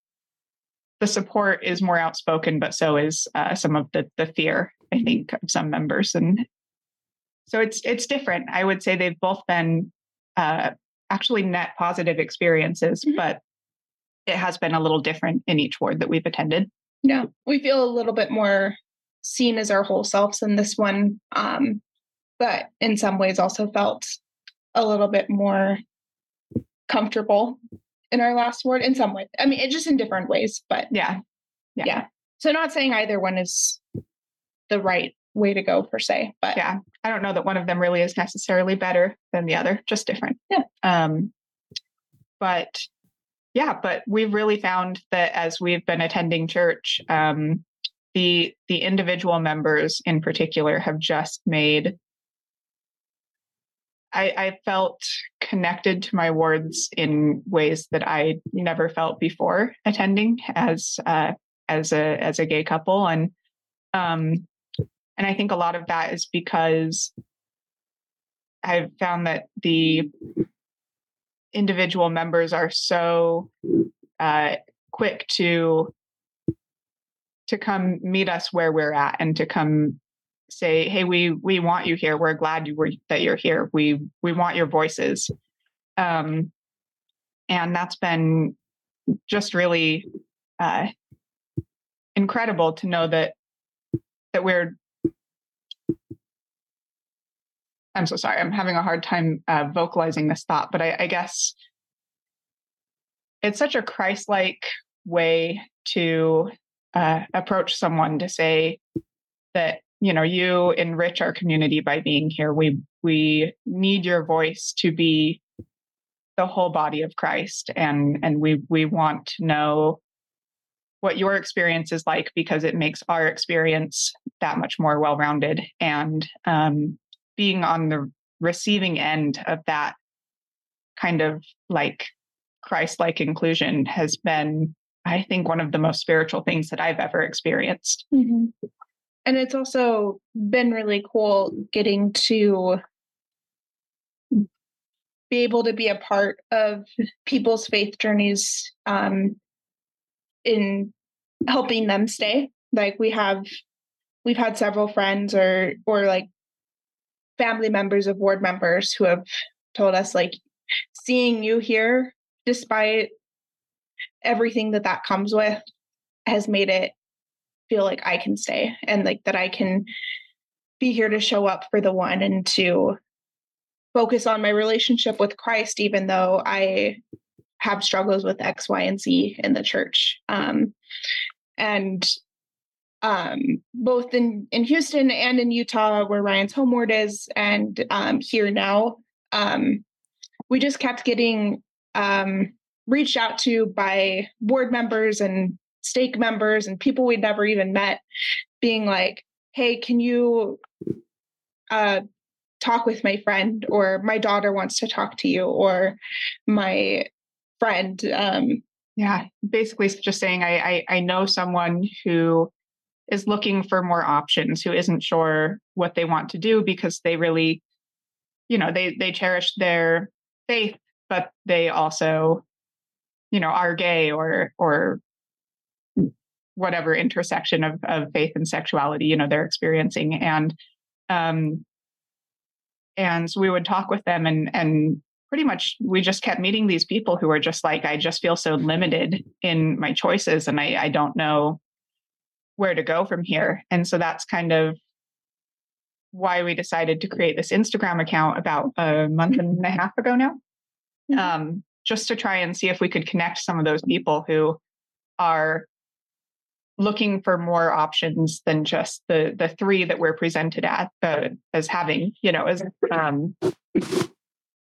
the support is more outspoken, but so is uh, some of the the fear. I think of some members, and so it's it's different. I would say they've both been uh, actually net positive experiences, mm-hmm. but it has been a little different in each ward that we've attended. Yeah, we feel a little bit more seen as our whole selves in this one, um, but in some ways also felt a little bit more comfortable in our last ward in some way. I mean, it just in different ways, but yeah. yeah. Yeah. So not saying either one is the right way to go per se, but yeah, I don't know that one of them really is necessarily better than the other, just different. Yeah. Um, but yeah, but we've really found that as we've been attending church, um, the the individual members in particular have just made I, I, felt connected to my wards in ways that I never felt before attending as uh, as a as a gay couple, and um, and I think a lot of that is because I've found that the individual members are so uh, quick to to come meet us where we're at and to come say, "Hey, we we want you here. We're glad you were that you're here. We we want your voices." Um, and that's been just really uh, incredible to know that that we're. I'm so sorry. I'm having a hard time uh, vocalizing this thought, but I, I guess it's such a Christ-like way to uh, approach someone to say that you know you enrich our community by being here we we need your voice to be the whole body of christ and and we we want to know what your experience is like because it makes our experience that much more well-rounded and um, being on the receiving end of that kind of like christ-like inclusion has been i think one of the most spiritual things that i've ever experienced. Mm-hmm. And it's also been really cool getting to be able to be a part of people's faith journeys um, in helping them stay. Like we have we've had several friends or or like family members of ward members who have told us like seeing you here despite everything that that comes with has made it feel like I can stay and like that I can be here to show up for the one and to focus on my relationship with Christ, even though I have struggles with X, Y, and Z in the church. Um, and um, both in, in Houston and in Utah, where Ryan's home ward is, and um, here now, um, we just kept getting um, reached out to by ward members and stake members and people we'd never even met being like, hey, can you uh, talk with my friend? Or my daughter wants to talk to you, or my friend. Um, yeah, basically just saying, I, I, I know someone who is looking for more options, who isn't sure what they want to do because they really, you know, they they cherish their faith, but they also, you know, are gay or or whatever intersection of, of faith and sexuality you know they're experiencing. And um and so we would talk with them and and pretty much we just kept meeting these people who are just like i just feel so limited in my choices and i i don't know where to go from here. And so that's kind of why we decided to create this instagram account about a month and a half ago now. Mm-hmm. um, just to try and see if we could connect some of those people who are looking for more options than just the the three that we're presented at uh, as having you know as um,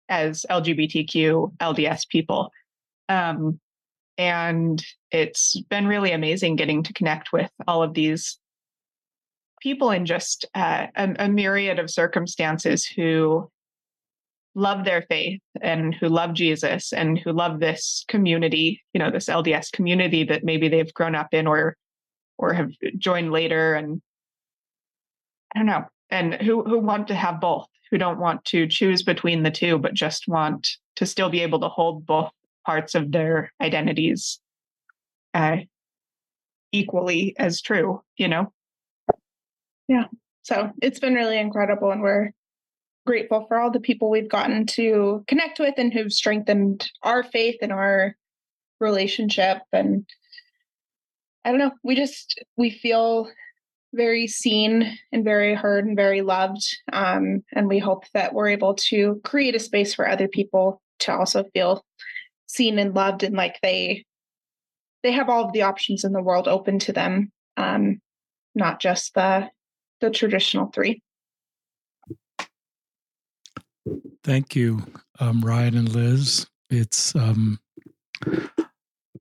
as lgbtq lds people. Um, and it's been really amazing getting to connect with all of these people in just uh, a, a myriad of circumstances who love their faith and who love Jesus and who love this community, you know, this LDS community that maybe they've grown up in or or have joined later and I don't know, and who who want to have both, who don't want to choose between the two but just want to still be able to hold both parts of their identities uh, equally as true, you know. Yeah. So, it's been really incredible and we're grateful for all the people we've gotten to connect with and who've strengthened our faith and our relationship and i don't know we just we feel very seen and very heard and very loved um, and we hope that we're able to create a space for other people to also feel seen and loved and like they they have all of the options in the world open to them um, not just the the traditional three Thank you, um, Ryan and Liz. It's um,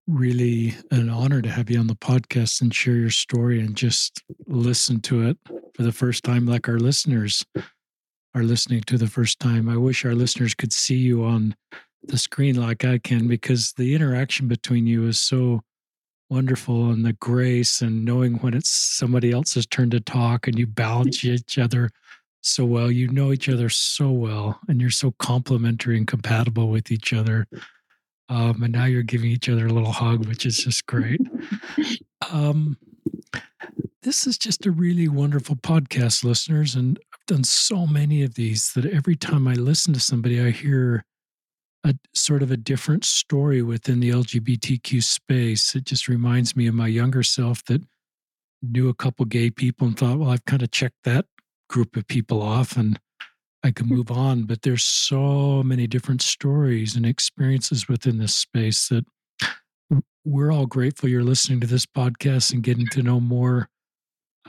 really an honor to have you on the podcast and share your story and just listen to it for the first time, like our listeners are listening to the first time. I wish our listeners could see you on the screen like I can because the interaction between you is so wonderful and the grace and knowing when it's somebody else's turn to talk and you balance each other so well. You know each other so well, and you're so complementary and compatible with each other. Um, and now you're giving each other a little hug, which is just great. Um, this is just a really wonderful podcast, listeners. And I've done so many of these that every time I listen to somebody, I hear a sort of a different story within the LGBTQ space. It just reminds me of my younger self that knew a couple gay people and thought, well, I've kind of checked that group of people off and I can move on. But there's so many different stories and experiences within this space that we're all grateful you're listening to this podcast and getting to know more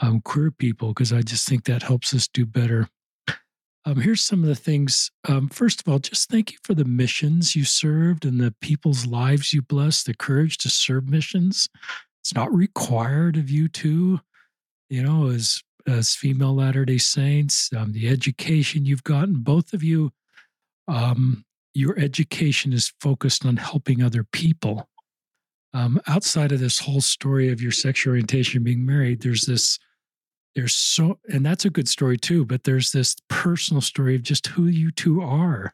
um, queer people because I just think that helps us do better. Um, here's some of the things. Um, first of all, just thank you for the missions you served and the people's lives you blessed, the courage to serve missions. It's not required of you to, you know, as as female Latter day Saints, um, the education you've gotten, both of you, um, your education is focused on helping other people. Um, outside of this whole story of your sexual orientation being married, there's this, there's so, and that's a good story too, but there's this personal story of just who you two are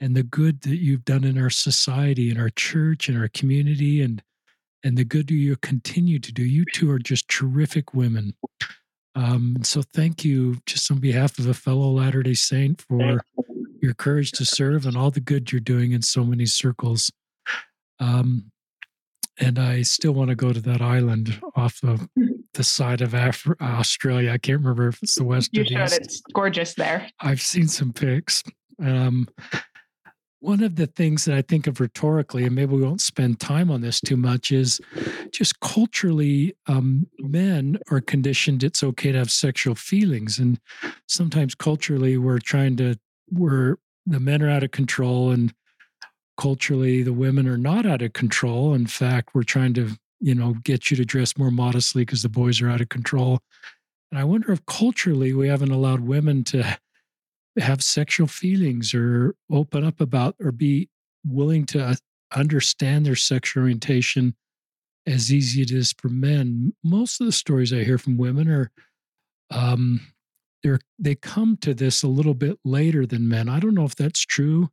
and the good that you've done in our society, in our church, in our community, and and the good you continue to do. You two are just terrific women. Um, so thank you just on behalf of a fellow Latter day Saint for your courage to serve and all the good you're doing in so many circles. Um, and I still want to go to that island off of the side of Af- Australia. I can't remember if it's the west you or the east. It's gorgeous there. I've seen some pics. Um, one of the things that I think of rhetorically, and maybe we won't spend time on this too much, is just culturally, um, men are conditioned it's okay to have sexual feelings. And sometimes culturally, we're trying to, we're, the men are out of control, and culturally, the women are not out of control. In fact, we're trying to, you know, get you to dress more modestly because the boys are out of control. And I wonder if culturally we haven't allowed women to have sexual feelings or open up about or be willing to uh, understand their sexual orientation as easy as it is for men. Most of the stories I hear from women are um, they're they come to this a little bit later than men. I don't know if that's true,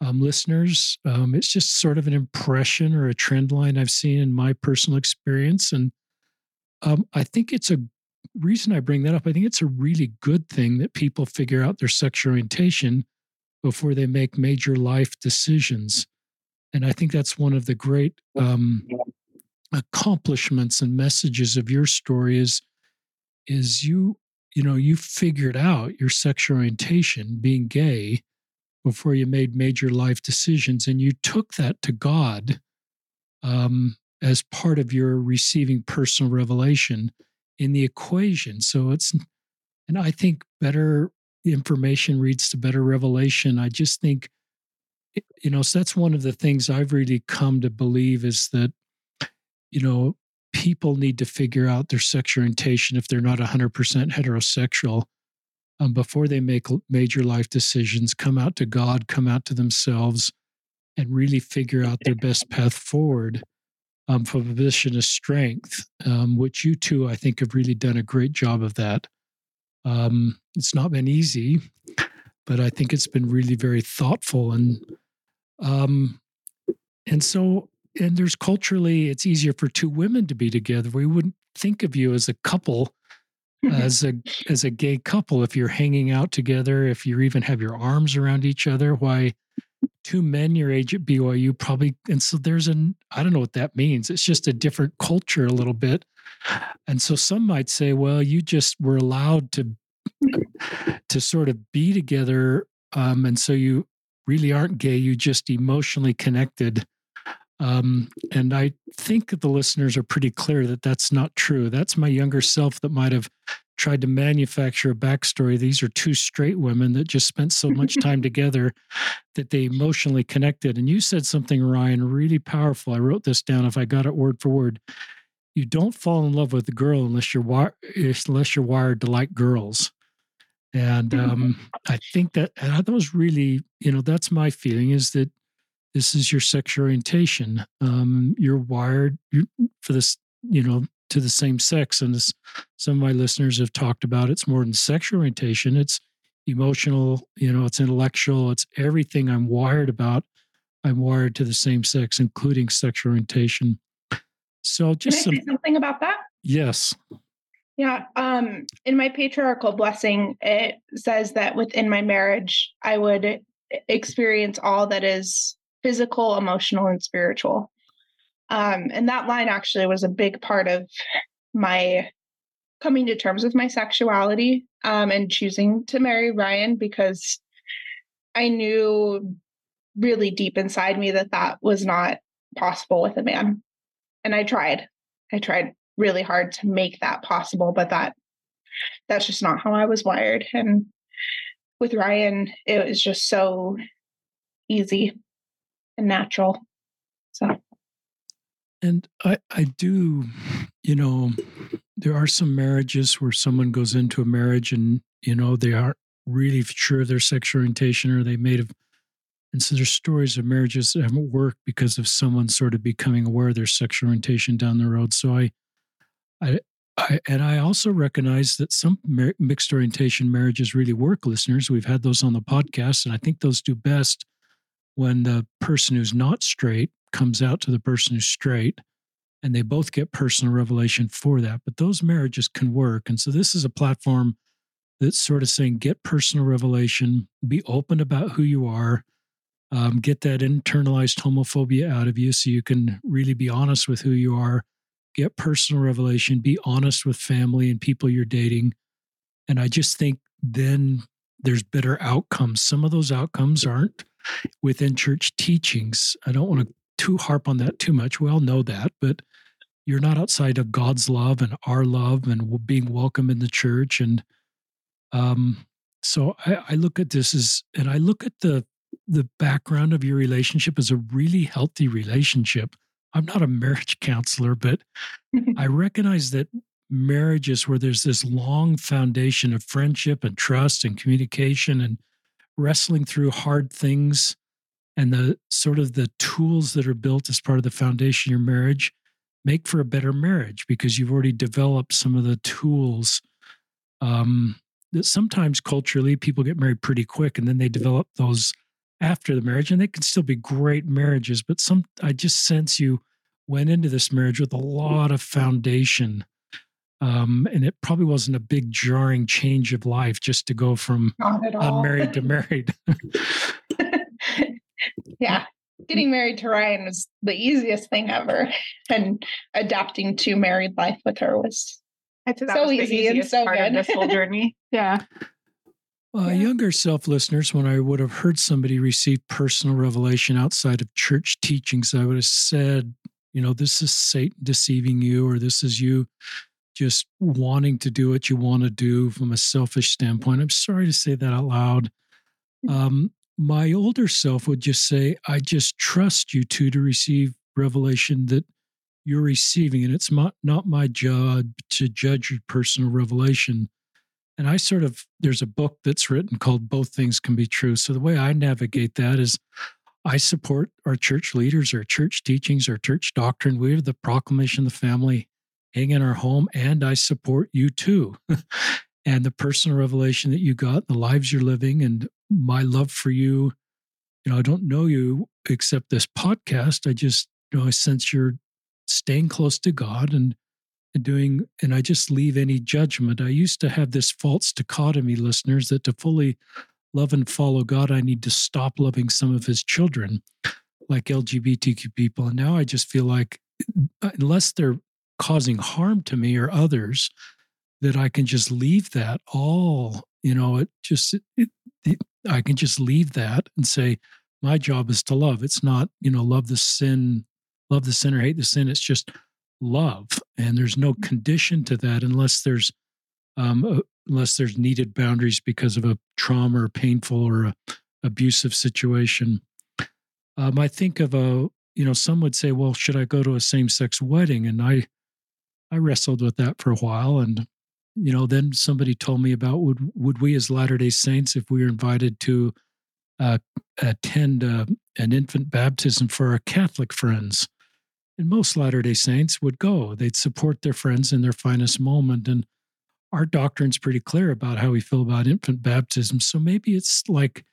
um, listeners. Um, it's just sort of an impression or a trend line I've seen in my personal experience, and um, I think it's a reason I bring that up, I think it's a really good thing that people figure out their sexual orientation before they make major life decisions. And I think that's one of the great um, accomplishments and messages of your story is is you you know you figured out your sexual orientation being gay before you made major life decisions and you took that to god um, as part of your receiving personal revelation in the equation. So it's, and I think better information leads to better revelation. I just think you know, so that's one of the things I've really come to believe is that, you know, people need to figure out their sexual orientation if they're not 100% heterosexual um, before they make major life decisions, come out to God, come out to themselves, and really figure out their best path forward um, from a position of strength, um, which you two, I think, have really done a great job of that. Um, it's not been easy, but I think it's been really very thoughtful and um, and so and there's culturally it's easier for two women to be together. We wouldn't think of you as a couple as a as a gay couple if you're hanging out together, if you even have your arms around each other. Why two men your age at BYU probably and so there's an I don't know what that means. It's just a different culture a little bit. And so some might say, well, you just were allowed to to sort of be together um, and so you really aren't gay you just emotionally connected um, and I think the listeners are pretty clear that that's not true. That's my younger self that might have tried to manufacture a backstory. These are two straight women that just spent so much time together that they emotionally connected. And you said something, Ryan, really powerful. I wrote this down if I got it word for word. You don't fall in love with a girl unless you're wi- unless you're wired to like girls. And um, I think that and that was really, you know, that's my feeling is that this is your sexual orientation. Um, you're wired for this, you know, to the same sex. And some of my listeners have talked about, it's more than sexual orientation. It's emotional, you know, it's intellectual, it's everything I'm wired about. I'm wired to the same sex, including sexual orientation. So just some, something about that. Yes. Yeah. Um, in my patriarchal blessing, it says that within my marriage, I would experience all that is physical, emotional, and spiritual. Um, and that line actually was a big part of my coming to terms with my sexuality um, and choosing to marry Ryan because I knew really deep inside me that that was not possible with a man. And I tried. I tried really hard to make that possible, but that that's just not how I was wired. And with Ryan, it was just so easy and natural. So and I I do, you know, there are some marriages where someone goes into a marriage and, you know, they aren't really sure of their sexual orientation or they may have and so there's stories of marriages that haven't worked because of someone sort of becoming aware of their sexual orientation down the road. So I, I, I and I also recognize that some mixed orientation marriages really work. Listeners, we've had those on the podcast, and I think those do best when the person who's not straight comes out to the person who's straight and they both get personal revelation for that. But those marriages can work. And so this is a platform that's sort of saying get personal revelation, be open about who you are, um, get that internalized homophobia out of you so you can really be honest with who you are, get personal revelation, be honest with family and people you're dating. And I just think then there's better outcomes. Some of those outcomes aren't within church teachings. I don't want to too harp on that too much. We all know that, but you're not outside of God's love and our love and being welcome in the church. And um, so I, I look at this as, and I look at the the background of your relationship as a really healthy relationship. I'm not a marriage counselor, but I recognize that marriages where there's this long foundation of friendship and trust and communication and wrestling through hard things and the sort of the tools that are built as part of the foundation of your marriage make for a better marriage because you've already developed some of the tools um, that sometimes culturally people get married pretty quick and then they develop those after the marriage and they can still be great marriages but some i just sense you went into this marriage with a lot of foundation um, and it probably wasn't a big jarring change of life just to go from unmarried to married. yeah. Getting married to Ryan was the easiest thing ever. And adapting to married life with her was so easy and so part good. of this whole journey. Yeah. Uh, yeah. Younger self listeners, when I would have heard somebody receive personal revelation outside of church teachings, I would have said, you know, this is Satan deceiving you, or this is you just wanting to do what you want to do from a selfish standpoint. I'm sorry to say that out loud. Mm. Um, my older self would just say, I just trust you two to receive revelation that you're receiving. And it's not, not my job to judge your personal revelation. And I sort of, there's a book that's written called Both Things Can Be True. So the way I navigate that is I support our church leaders, our church teachings, our church doctrine. We have the proclamation of the family hang in our home, and I support you too. and the personal revelation that you got, the lives you're living, and my love for you. You know, I don't know you except this podcast. I just, you know, I sense you're staying close to God and and doing, and I just leave any judgment. I used to have this false dichotomy, listeners, that to fully love and follow God, I need to stop loving some of his children, like LGBTQ people. And now I just feel like, uh, unless they're causing harm to me or others, that I can just leave that all, you know, it just, it, it, I can just leave that and say, my job is to love. It's not, you know, love the sin, love the sin or hate the sin. It's just love. And there's no condition to that unless there's, um, uh, unless there's needed boundaries because of a trauma or painful or a abusive situation. Um, I think of a, you know, some would say, well, should I go to a same sex wedding? And I, I wrestled with that for a while. And you know, then somebody told me about would would we as Latter Day Saints, if we were invited to uh, attend uh, an infant baptism for our Catholic friends, and most Latter Day Saints would go. They'd support their friends in their finest moment, and our doctrine's pretty clear about how we feel about infant baptism. So maybe it's like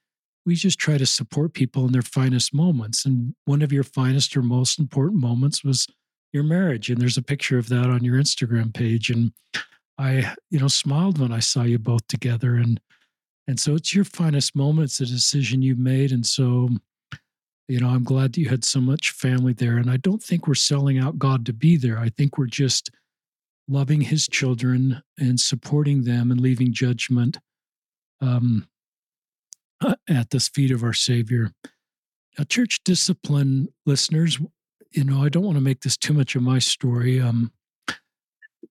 we just try to support people in their finest moments, and one of your finest or most important moments was your marriage, and there's a picture of that on your Instagram page, and I, you know, smiled when I saw you both together. And and so it's your finest moment. It's decision you made. And so, you know, I'm glad that you had so much family there. And I don't think we're selling out God to be there. I think we're just loving his children and supporting them and leaving judgment um, at the feet of our Savior. Now, church discipline listeners, you know, I don't want to make this too much of my story. Um,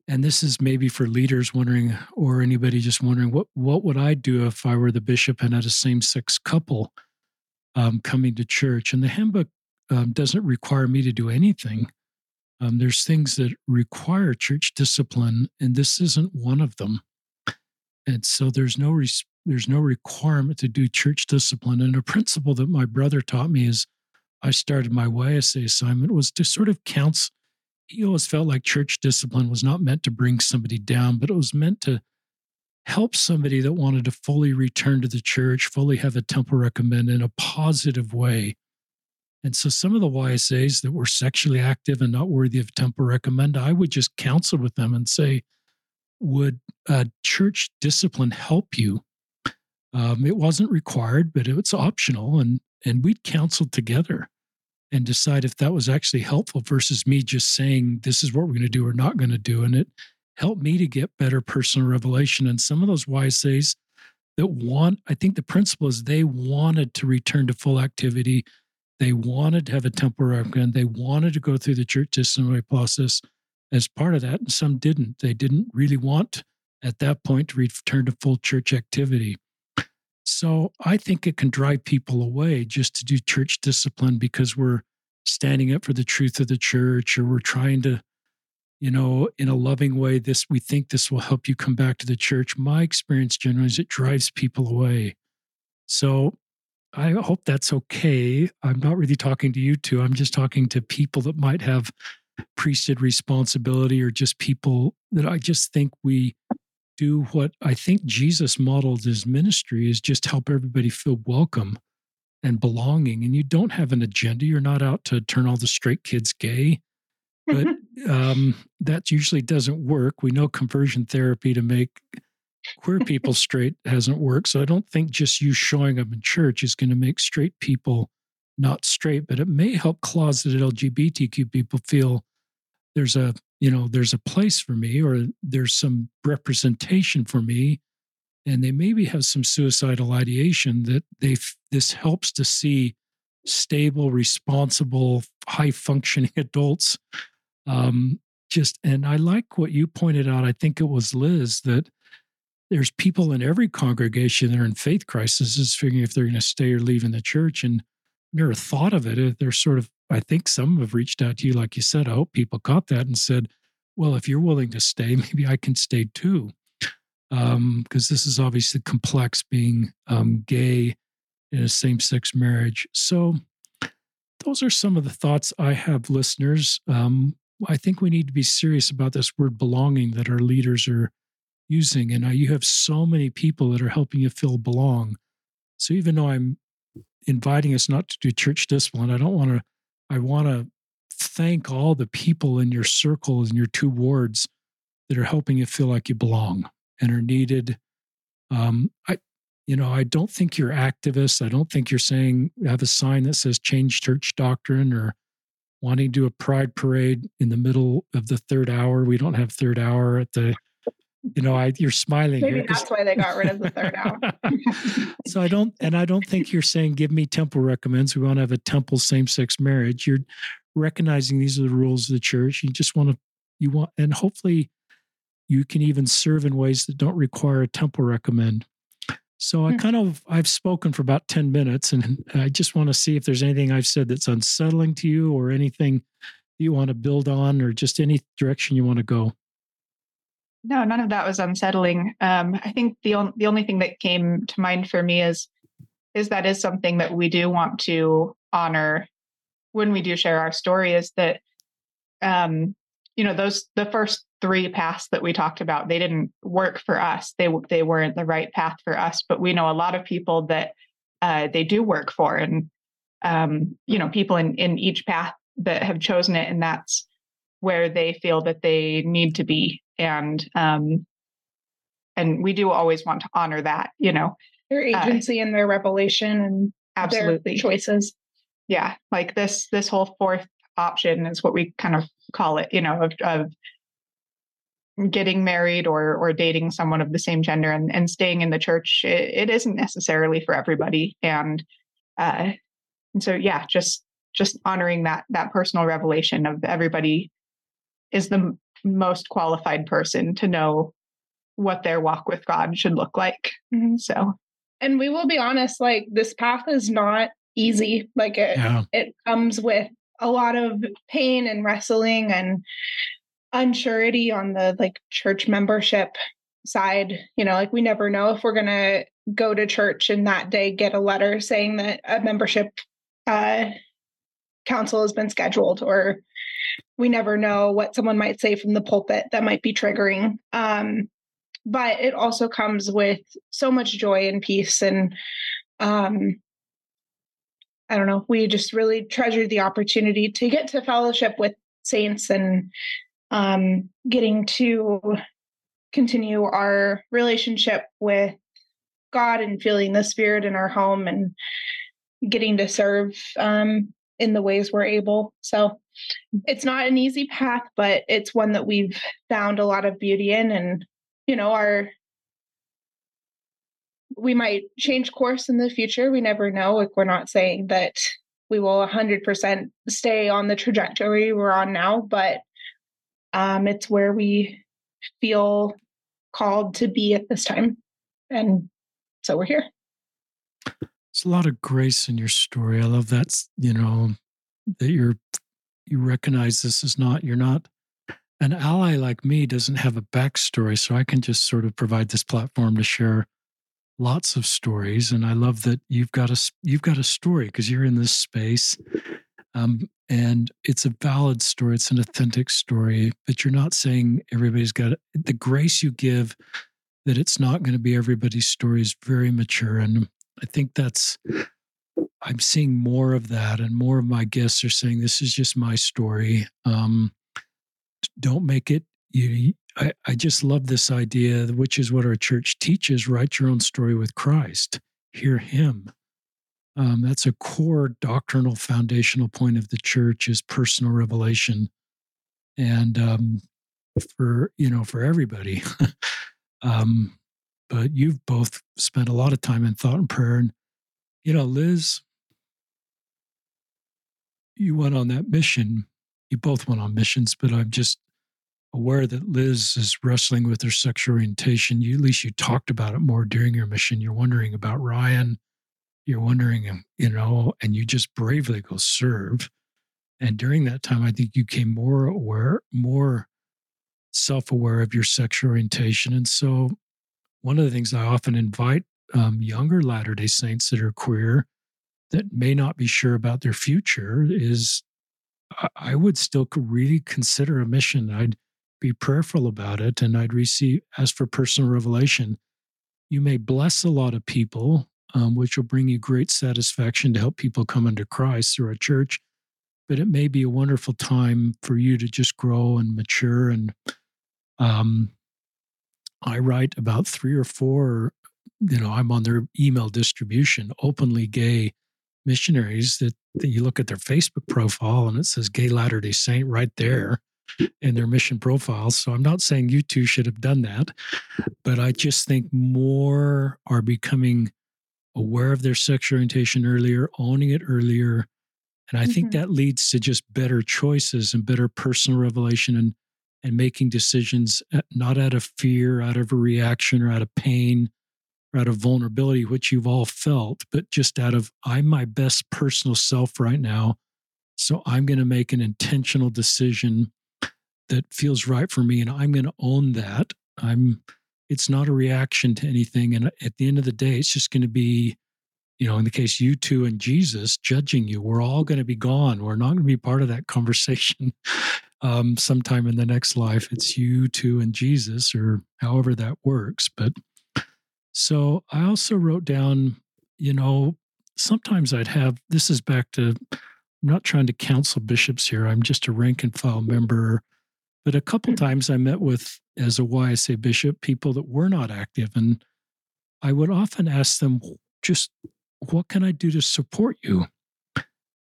and this is maybe for leaders wondering or anybody just wondering what what would i do if i were the bishop and had a same-sex couple um, coming to church and the handbook um, doesn't require me to do anything um, there's things that require church discipline and this isn't one of them and so there's no res- there's no requirement to do church discipline and a principle that my brother taught me is i started my YSA assignment was to sort of counsel he always felt like church discipline was not meant to bring somebody down, but it was meant to help somebody that wanted to fully return to the church, fully have a temple recommend in a positive way. And so some of the YSAs that were sexually active and not worthy of temple recommend, I would just counsel with them and say, would uh, church discipline help you? Um, it wasn't required, but it was optional, and and we'd counsel together and decide if that was actually helpful versus me just saying this is what we're going to do or not going to do and it helped me to get better personal revelation and some of those YSAs that want i think the principle is they wanted to return to full activity they wanted to have a temple recommend they wanted to go through the church disciplinary process as part of that and some didn't. They didn't really want at that point to return to full church activity so I think it can drive people away just to do church discipline because we're standing up for the truth of the church or we're trying to, you know, in a loving way, this we think this will help you come back to the church. My experience generally is it drives people away. So I hope that's okay. I'm not really talking to you two. I'm just talking to people that might have priesthood responsibility or just people that I just think we do what I think Jesus modeled his ministry is just help everybody feel welcome and belonging. And you don't have an agenda. You're not out to turn all the straight kids gay. But um, that usually doesn't work. We know conversion therapy to make queer people straight hasn't worked. So I don't think just you showing up in church is going to make straight people not straight, but it may help closeted LGBTQ people feel there's a you know there's a place for me or there's some representation for me and they maybe have some suicidal ideation that they this helps to see stable responsible high functioning adults um just and i like what you pointed out. I think it was liz that there's people in every congregation that are in faith crises, figuring if they're going to stay or leave in the church, and never thought of it. They're sort of, I think some have reached out to you, like you said. I hope people caught that and said, "Well, if you're willing to stay, maybe I can stay too," because um, this is obviously complex being um, gay in a same-sex marriage. So, those are some of the thoughts I have, listeners. Um, I think we need to be serious about this word belonging that our leaders are using. And you have so many people that are helping you feel belong. So even though I'm inviting us not to do church discipline, I don't want to, I want to thank all the people in your circle in your two wards that are helping you feel like you belong and are needed. Um, I, you know, I don't think you're activists. I don't think you're saying have a sign that says change church doctrine or wanting to do a pride parade in the middle of the third hour. We don't have third hour at the you know, I you're smiling. Maybe that's why they got rid of the third hour. so I don't, and I don't think you're saying give me temple recommends. We want to have a temple same sex marriage. You're recognizing these are the rules of the church. You just want to, you want, and hopefully, you can even serve in ways that don't require a temple recommend. So I hmm. kind of I've spoken for about 10 minutes and I just want to see if there's anything I've said that's unsettling to you or anything you want to build on or just any direction you want to go. No, none of that was unsettling. Um, I think the on, the only thing that came to mind for me is is that is something that we do want to honor when we do share our story. Is that um, you know those the first three paths that we talked about they didn't work for us. They they weren't the right path for us. But we know a lot of people that uh, they do work for, and um, you know people in in each path that have chosen it, and that's where they feel that they need to be and um and we do always want to honor that you know their uh, agency uh, and their revelation and absolutely. choices. Yeah like this this whole fourth option is what we kind of call it you know of, of getting married or or dating someone of the same gender and, and staying in the church it, it isn't necessarily for everybody. And uh and so yeah just just honoring that that personal revelation of everybody is the most qualified person to know what their walk with God should look like. Mm-hmm. So, and we will be honest, like this path is not easy. Like it, yeah. it comes with a lot of pain and wrestling and unsurety on the like church membership side. You know, like we never know if we're going to go to church and that day get a letter saying that a membership uh, council has been scheduled or we never know what someone might say from the pulpit that might be triggering. Um, but it also comes with so much joy and peace. And um, I don't know, we just really treasure the opportunity to get to fellowship with saints and um, getting to continue our relationship with God and feeling the Spirit in our home and getting to serve um, in the ways we're able. So it's not an easy path, but it's one that we've found a lot of beauty in. And, you know, our, we might change course in the future. We never know. Like, we're not saying that we will 100% stay on the trajectory we're on now, but um, it's where we feel called to be at this time. And so we're here. A lot of grace in your story. I love that, you know, that you're you recognize this is not you're not an ally like me doesn't have a backstory so i can just sort of provide this platform to share lots of stories and i love that you've got a you've got a story because you're in this space um, and it's a valid story it's an authentic story but you're not saying everybody's got the grace you give that it's not going to be everybody's story is very mature and i think that's I'm seeing more of that, and more of my guests are saying, "This is just my story. Um, don't make it." You, I, I just love this idea, which is what our church teaches: write your own story with Christ. Hear Him. Um, that's a core doctrinal foundational point of the church is personal revelation, and um, for you know for everybody. um, but you've both spent a lot of time in thought and prayer, and you know, Liz, you went on that mission. You both went on missions, but I'm just aware that Liz is wrestling with her sexual orientation. You at least you talked about it more during your mission. You're wondering about Ryan. You're wondering, um, you know, and you just bravely go serve. And during that time, I think you came more aware, more self-aware of your sexual orientation. And so, one of the things I often invite um, younger Latter Day Saints that are queer that may not be sure about their future is I would still really consider a mission. I'd be prayerful about it and I'd receive, ask for personal revelation. You may bless a lot of people, um, which will bring you great satisfaction to help people come into Christ through a church. But it may be a wonderful time for you to just grow and mature. And um, I write about three or four, you know, I'm on their email distribution, openly gay missionaries that, that you look at their Facebook profile and it says gay Latter day Saint right there in their mission profiles. So I'm not saying you two should have done that, but I just think more are becoming aware of their sexual orientation earlier, owning it earlier. And I mm-hmm. think that leads to just better choices and better personal revelation and and making decisions uh, not out of fear, out of a reaction or out of pain or out of vulnerability, which you've all felt, but just out of I'm my best personal self right now. So I'm going to make an intentional decision that feels right for me and I'm going to own that. I'm it's not a reaction to anything and at the end of the day it's just going to be you know in the case you two and Jesus judging you we're all going to be gone we're not going to be part of that conversation um, sometime in the next life it's you two and Jesus or however that works but so I also wrote down you know sometimes I'd have this is back to I'm not trying to counsel bishops here I'm just a rank and file member but a couple times I met with, as a YSA bishop, people that were not active. And I would often ask them, just what can I do to support you?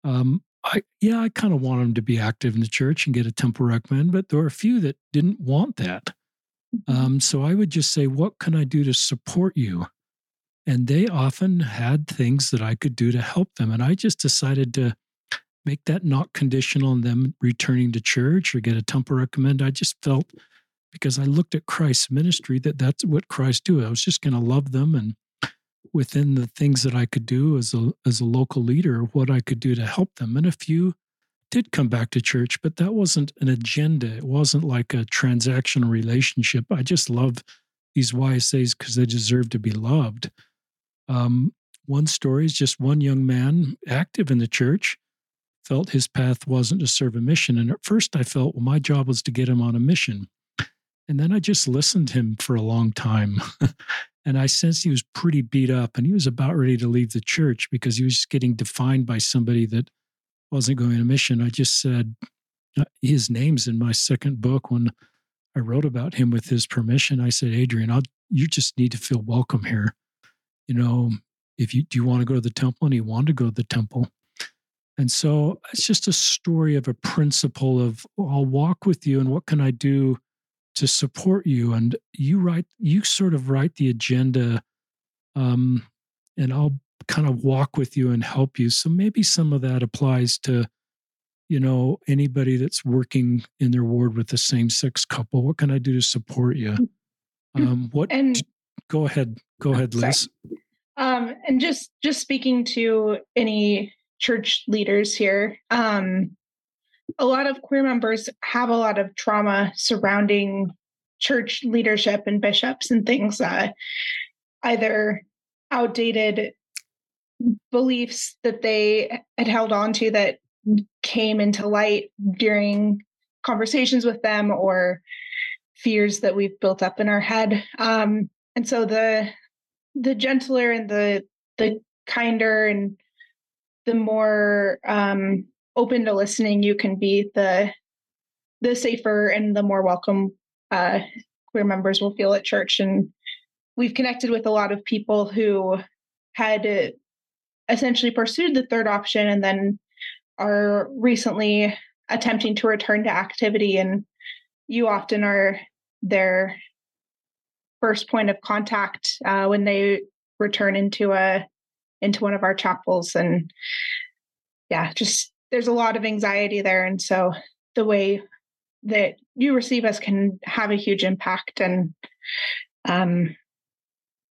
Um, I, yeah, I kind of want them to be active in the church and get a temple recommend, but there were a few that didn't want that. Mm-hmm. Um, so I would just say, what can I do to support you? And they often had things that I could do to help them. And I just decided to make that not conditional on them returning to church or get a temple recommend. I just felt because I looked at Christ's ministry that that's what Christ do. I was just going to love them and within the things that I could do as a as a local leader, what I could do to help them. And a few did come back to church, but that wasn't an agenda. It wasn't like a transactional relationship. I just love these YSAs because they deserve to be loved. Um, one story is just one young man active in the church felt his path wasn't to serve a mission. And at first I felt, well, my job was to get him on a mission. And then I just listened to him for a long time. and I sensed he was pretty beat up and he was about ready to leave the church because he was getting defined by somebody that wasn't going on a mission. I just said, uh, his name's in my second book when I wrote about him with his permission. I said, Adrian, I'll, you just need to feel welcome here. You know, if you do you want to go to the temple and he wanted to go to the temple and so it's just a story of a principle of I'll walk with you and what can I do to support you? And you write, you sort of write the agenda, um, and I'll kind of walk with you and help you. So maybe some of that applies to, you know, anybody that's working in their ward with the same sex couple. What can I do to support you? Mm. Um, what? And go ahead, go ahead, Liz. Um, and just just speaking to any church leaders here. Um, a lot of queer members have a lot of trauma surrounding church leadership and bishops and things uh, either outdated beliefs that they had held on to that came into light during conversations with them or fears that we've built up in our head. Um, and so the the gentler and the the kinder and the more um, open to listening you can be, the the safer and the more welcome uh, queer members will feel at church. And we've connected with a lot of people who had essentially pursued the third option and then are recently attempting to return to activity. And you often are their first point of contact uh, when they return into a into one of our chapels and yeah just there's a lot of anxiety there and so the way that you receive us can have a huge impact and um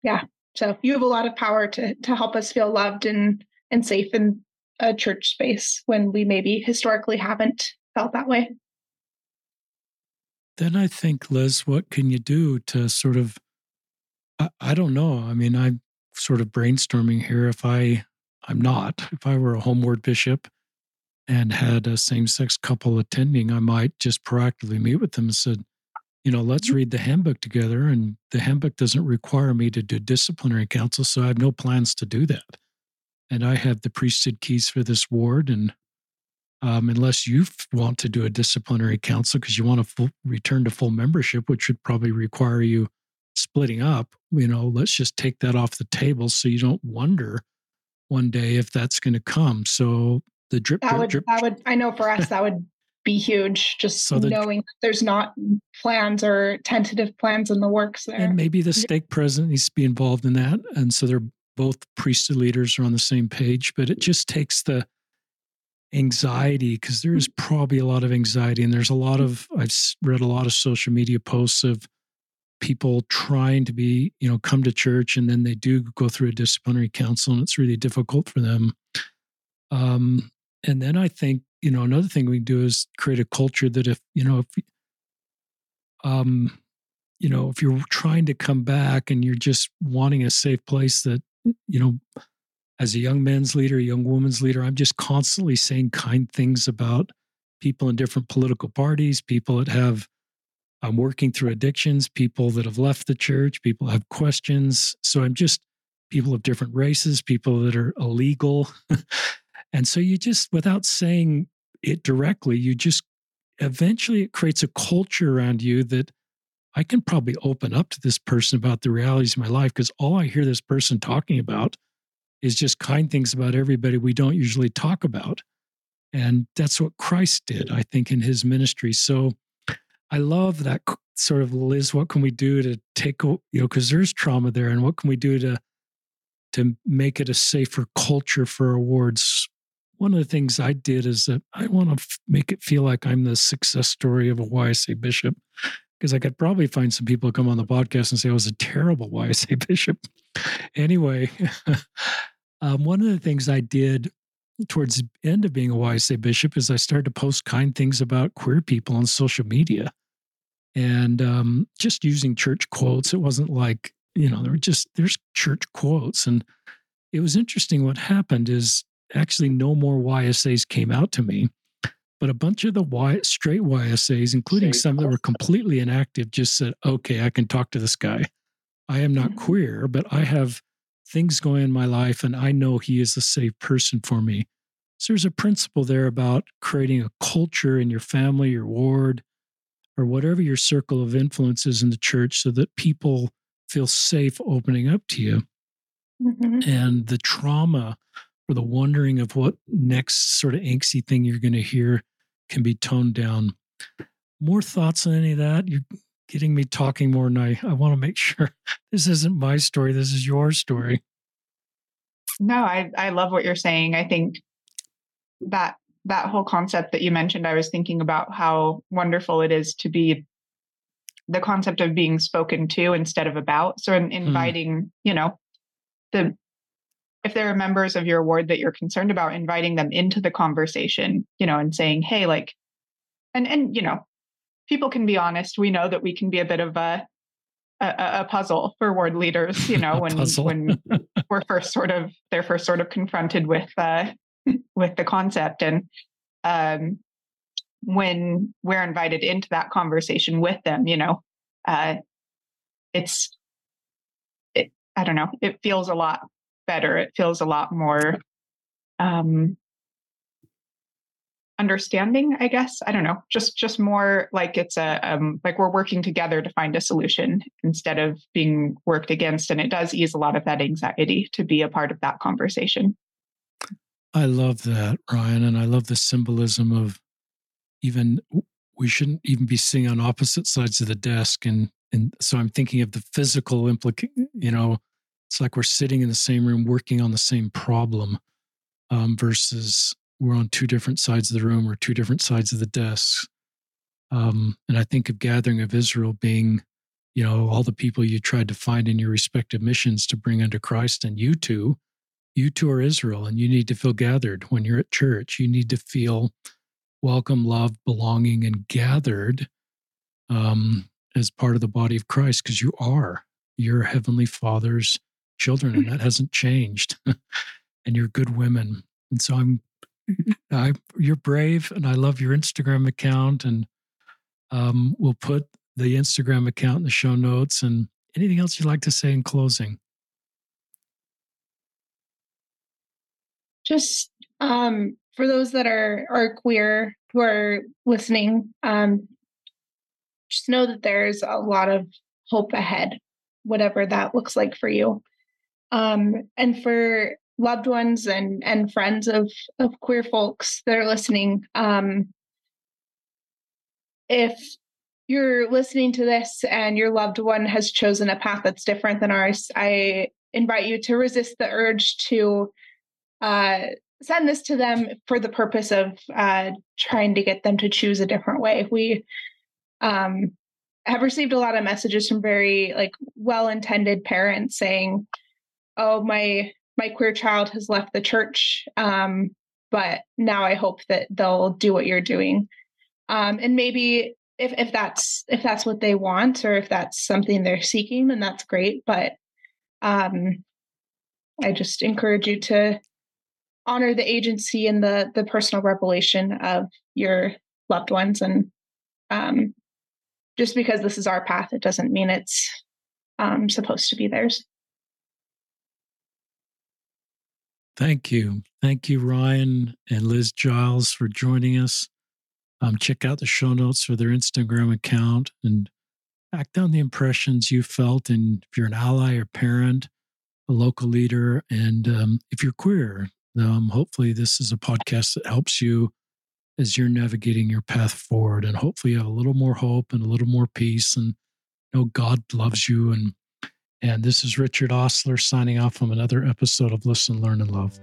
yeah. So you have a lot of power to to help us feel loved and and safe in a church space when we maybe historically haven't felt that way. Then i think liz what can you do to sort of i, I don't know. I mean i'm sort of brainstorming here if i i'm not if i were a homeward bishop and had a same sex couple attending, I might just proactively meet with them and said, you know, let's mm-hmm. read the handbook together. And the handbook doesn't require me to do disciplinary council. So I have no plans to do that. And I have the priesthood keys for this ward. And um, unless you want to do a disciplinary council because you want to full, return to full membership, which would probably require you splitting up, you know, let's just take that off the table so you don't wonder one day if that's going to come. So the drip, that drip, would, drip. That would, I know for us, that would be huge. Just so the, knowing there's not plans or tentative plans in the works there. And maybe the stake president needs to be involved in that. And so they're both priesthood leaders are on the same page, but it just takes the anxiety because there is probably a lot of anxiety. And there's a lot of, I've read a lot of social media posts of people trying to be, you know, come to church and then they do go through a disciplinary council and it's really difficult for them. Um, and then I think, you know, another thing we can do is create a culture that if, you know, if, um, you know, if you're trying to come back and you're just wanting a safe place that, you know, as a young men's leader, a young woman's leader, I'm just constantly saying kind things about people in different political parties, people that have, I'm working through addictions, people that have left the church, people have questions. So I'm just people of different races, people that are illegal. And so you just, without saying it directly, you just eventually it creates a culture around you that I can probably open up to this person about the realities of my life because all I hear this person talking about is just kind things about everybody we don't usually talk about. And that's what Christ did, I think, in his ministry. So I love that sort of Liz, what can we do to take, you know, because there's trauma there, and what can we do to to make it a safer culture for awards one of the things I did is that I want to f- make it feel like I'm the success story of a YSA bishop because I could probably find some people come on the podcast and say I was a terrible YSA bishop. anyway, um, one of the things I did towards the end of being a YSA bishop is I started to post kind things about queer people on social media and um, just using church quotes. It wasn't like, you know, there were just, there's church quotes. And it was interesting what happened is actually no more YSAs came out to me, but a bunch of the y, straight YSAs, including some that were completely inactive, just said, okay, I can talk to this guy. I am not mm-hmm. queer, but I have things going in my life and I know he is a safe person for me. So there's a principle there about creating a culture in your family, your ward, or whatever your circle of influence is in the church so that people feel safe opening up to you. Mm-hmm. And the trauma or the wondering of what next sort of angsty thing you're going to hear can be toned down. More thoughts on any of that? You're getting me talking more than I, I want to make sure this isn't my story. This is your story. No, I, I love what you're saying. I think that that whole concept that you mentioned, I was thinking about how wonderful it is to be the concept of being spoken to instead of about. So in, hmm. inviting, you know, the if there are members of your ward that you're concerned about inviting them into the conversation you know and saying hey like and and you know people can be honest. We know that we can be a bit of a a, a puzzle for ward leaders you know when when we're first sort of they're first sort of confronted with uh with the concept. And um when we're invited into that conversation with them you know uh it's it, i don't know it feels a lot better. It feels a lot more um, understanding, I guess. I don't know, just just more like it's a um, like we're working together to find a solution instead of being worked against. And it does ease a lot of that anxiety to be a part of that conversation. I love that, Ryan, and I love the symbolism of even we shouldn't even be sitting on opposite sides of the desk and and so i'm thinking of the physical implication you know it's like we're sitting in the same room working on the same problem um, versus we're on two different sides of the room or two different sides of the desks. Um, and I think of Gathering of Israel being, you know, all the people you tried to find in your respective missions to bring under Christ, and you two, you two are Israel, and you need to feel gathered when you're at church. You need to feel welcome, loved, belonging, and gathered um, as part of the body of Christ because you are your heavenly Father's children, and that hasn't changed. and you're good women, and so I'm. I, you're brave, and I love your Instagram account, and um, we'll put the Instagram account in the show notes. And anything else you'd like to say in closing? Just um, for those that are are queer who are listening, um, just know that there's a lot of hope ahead, whatever that looks like for you. Um, and for loved ones and and friends of of queer folks that are listening, um, if you're listening to this and your loved one has chosen a path that's different than ours, I invite you to resist the urge to uh, send this to them for the purpose of uh, trying to get them to choose a different way. We um, have received a lot of messages from very like well-intended parents saying, "Oh, my my queer child has left the church, um, but now I hope that they'll do what you're doing." Um, and maybe if if that's if that's what they want or if that's something they're seeking, then that's great. But um, I just encourage you to honor the agency and the the personal revelation of your loved ones and um, just because this is our path it doesn't mean it's um, supposed to be theirs thank you thank you ryan and liz giles for joining us um, check out the show notes for their Instagram account and act on the impressions you felt. And if you're an ally or parent, a local leader, and um, if you're queer, um, hopefully this is a podcast that helps you as you're navigating your path forward. And hopefully you have a little more hope and a little more peace and know God loves you. And and this is Richard Ostler signing off from another episode of Listen, Learn, and Love.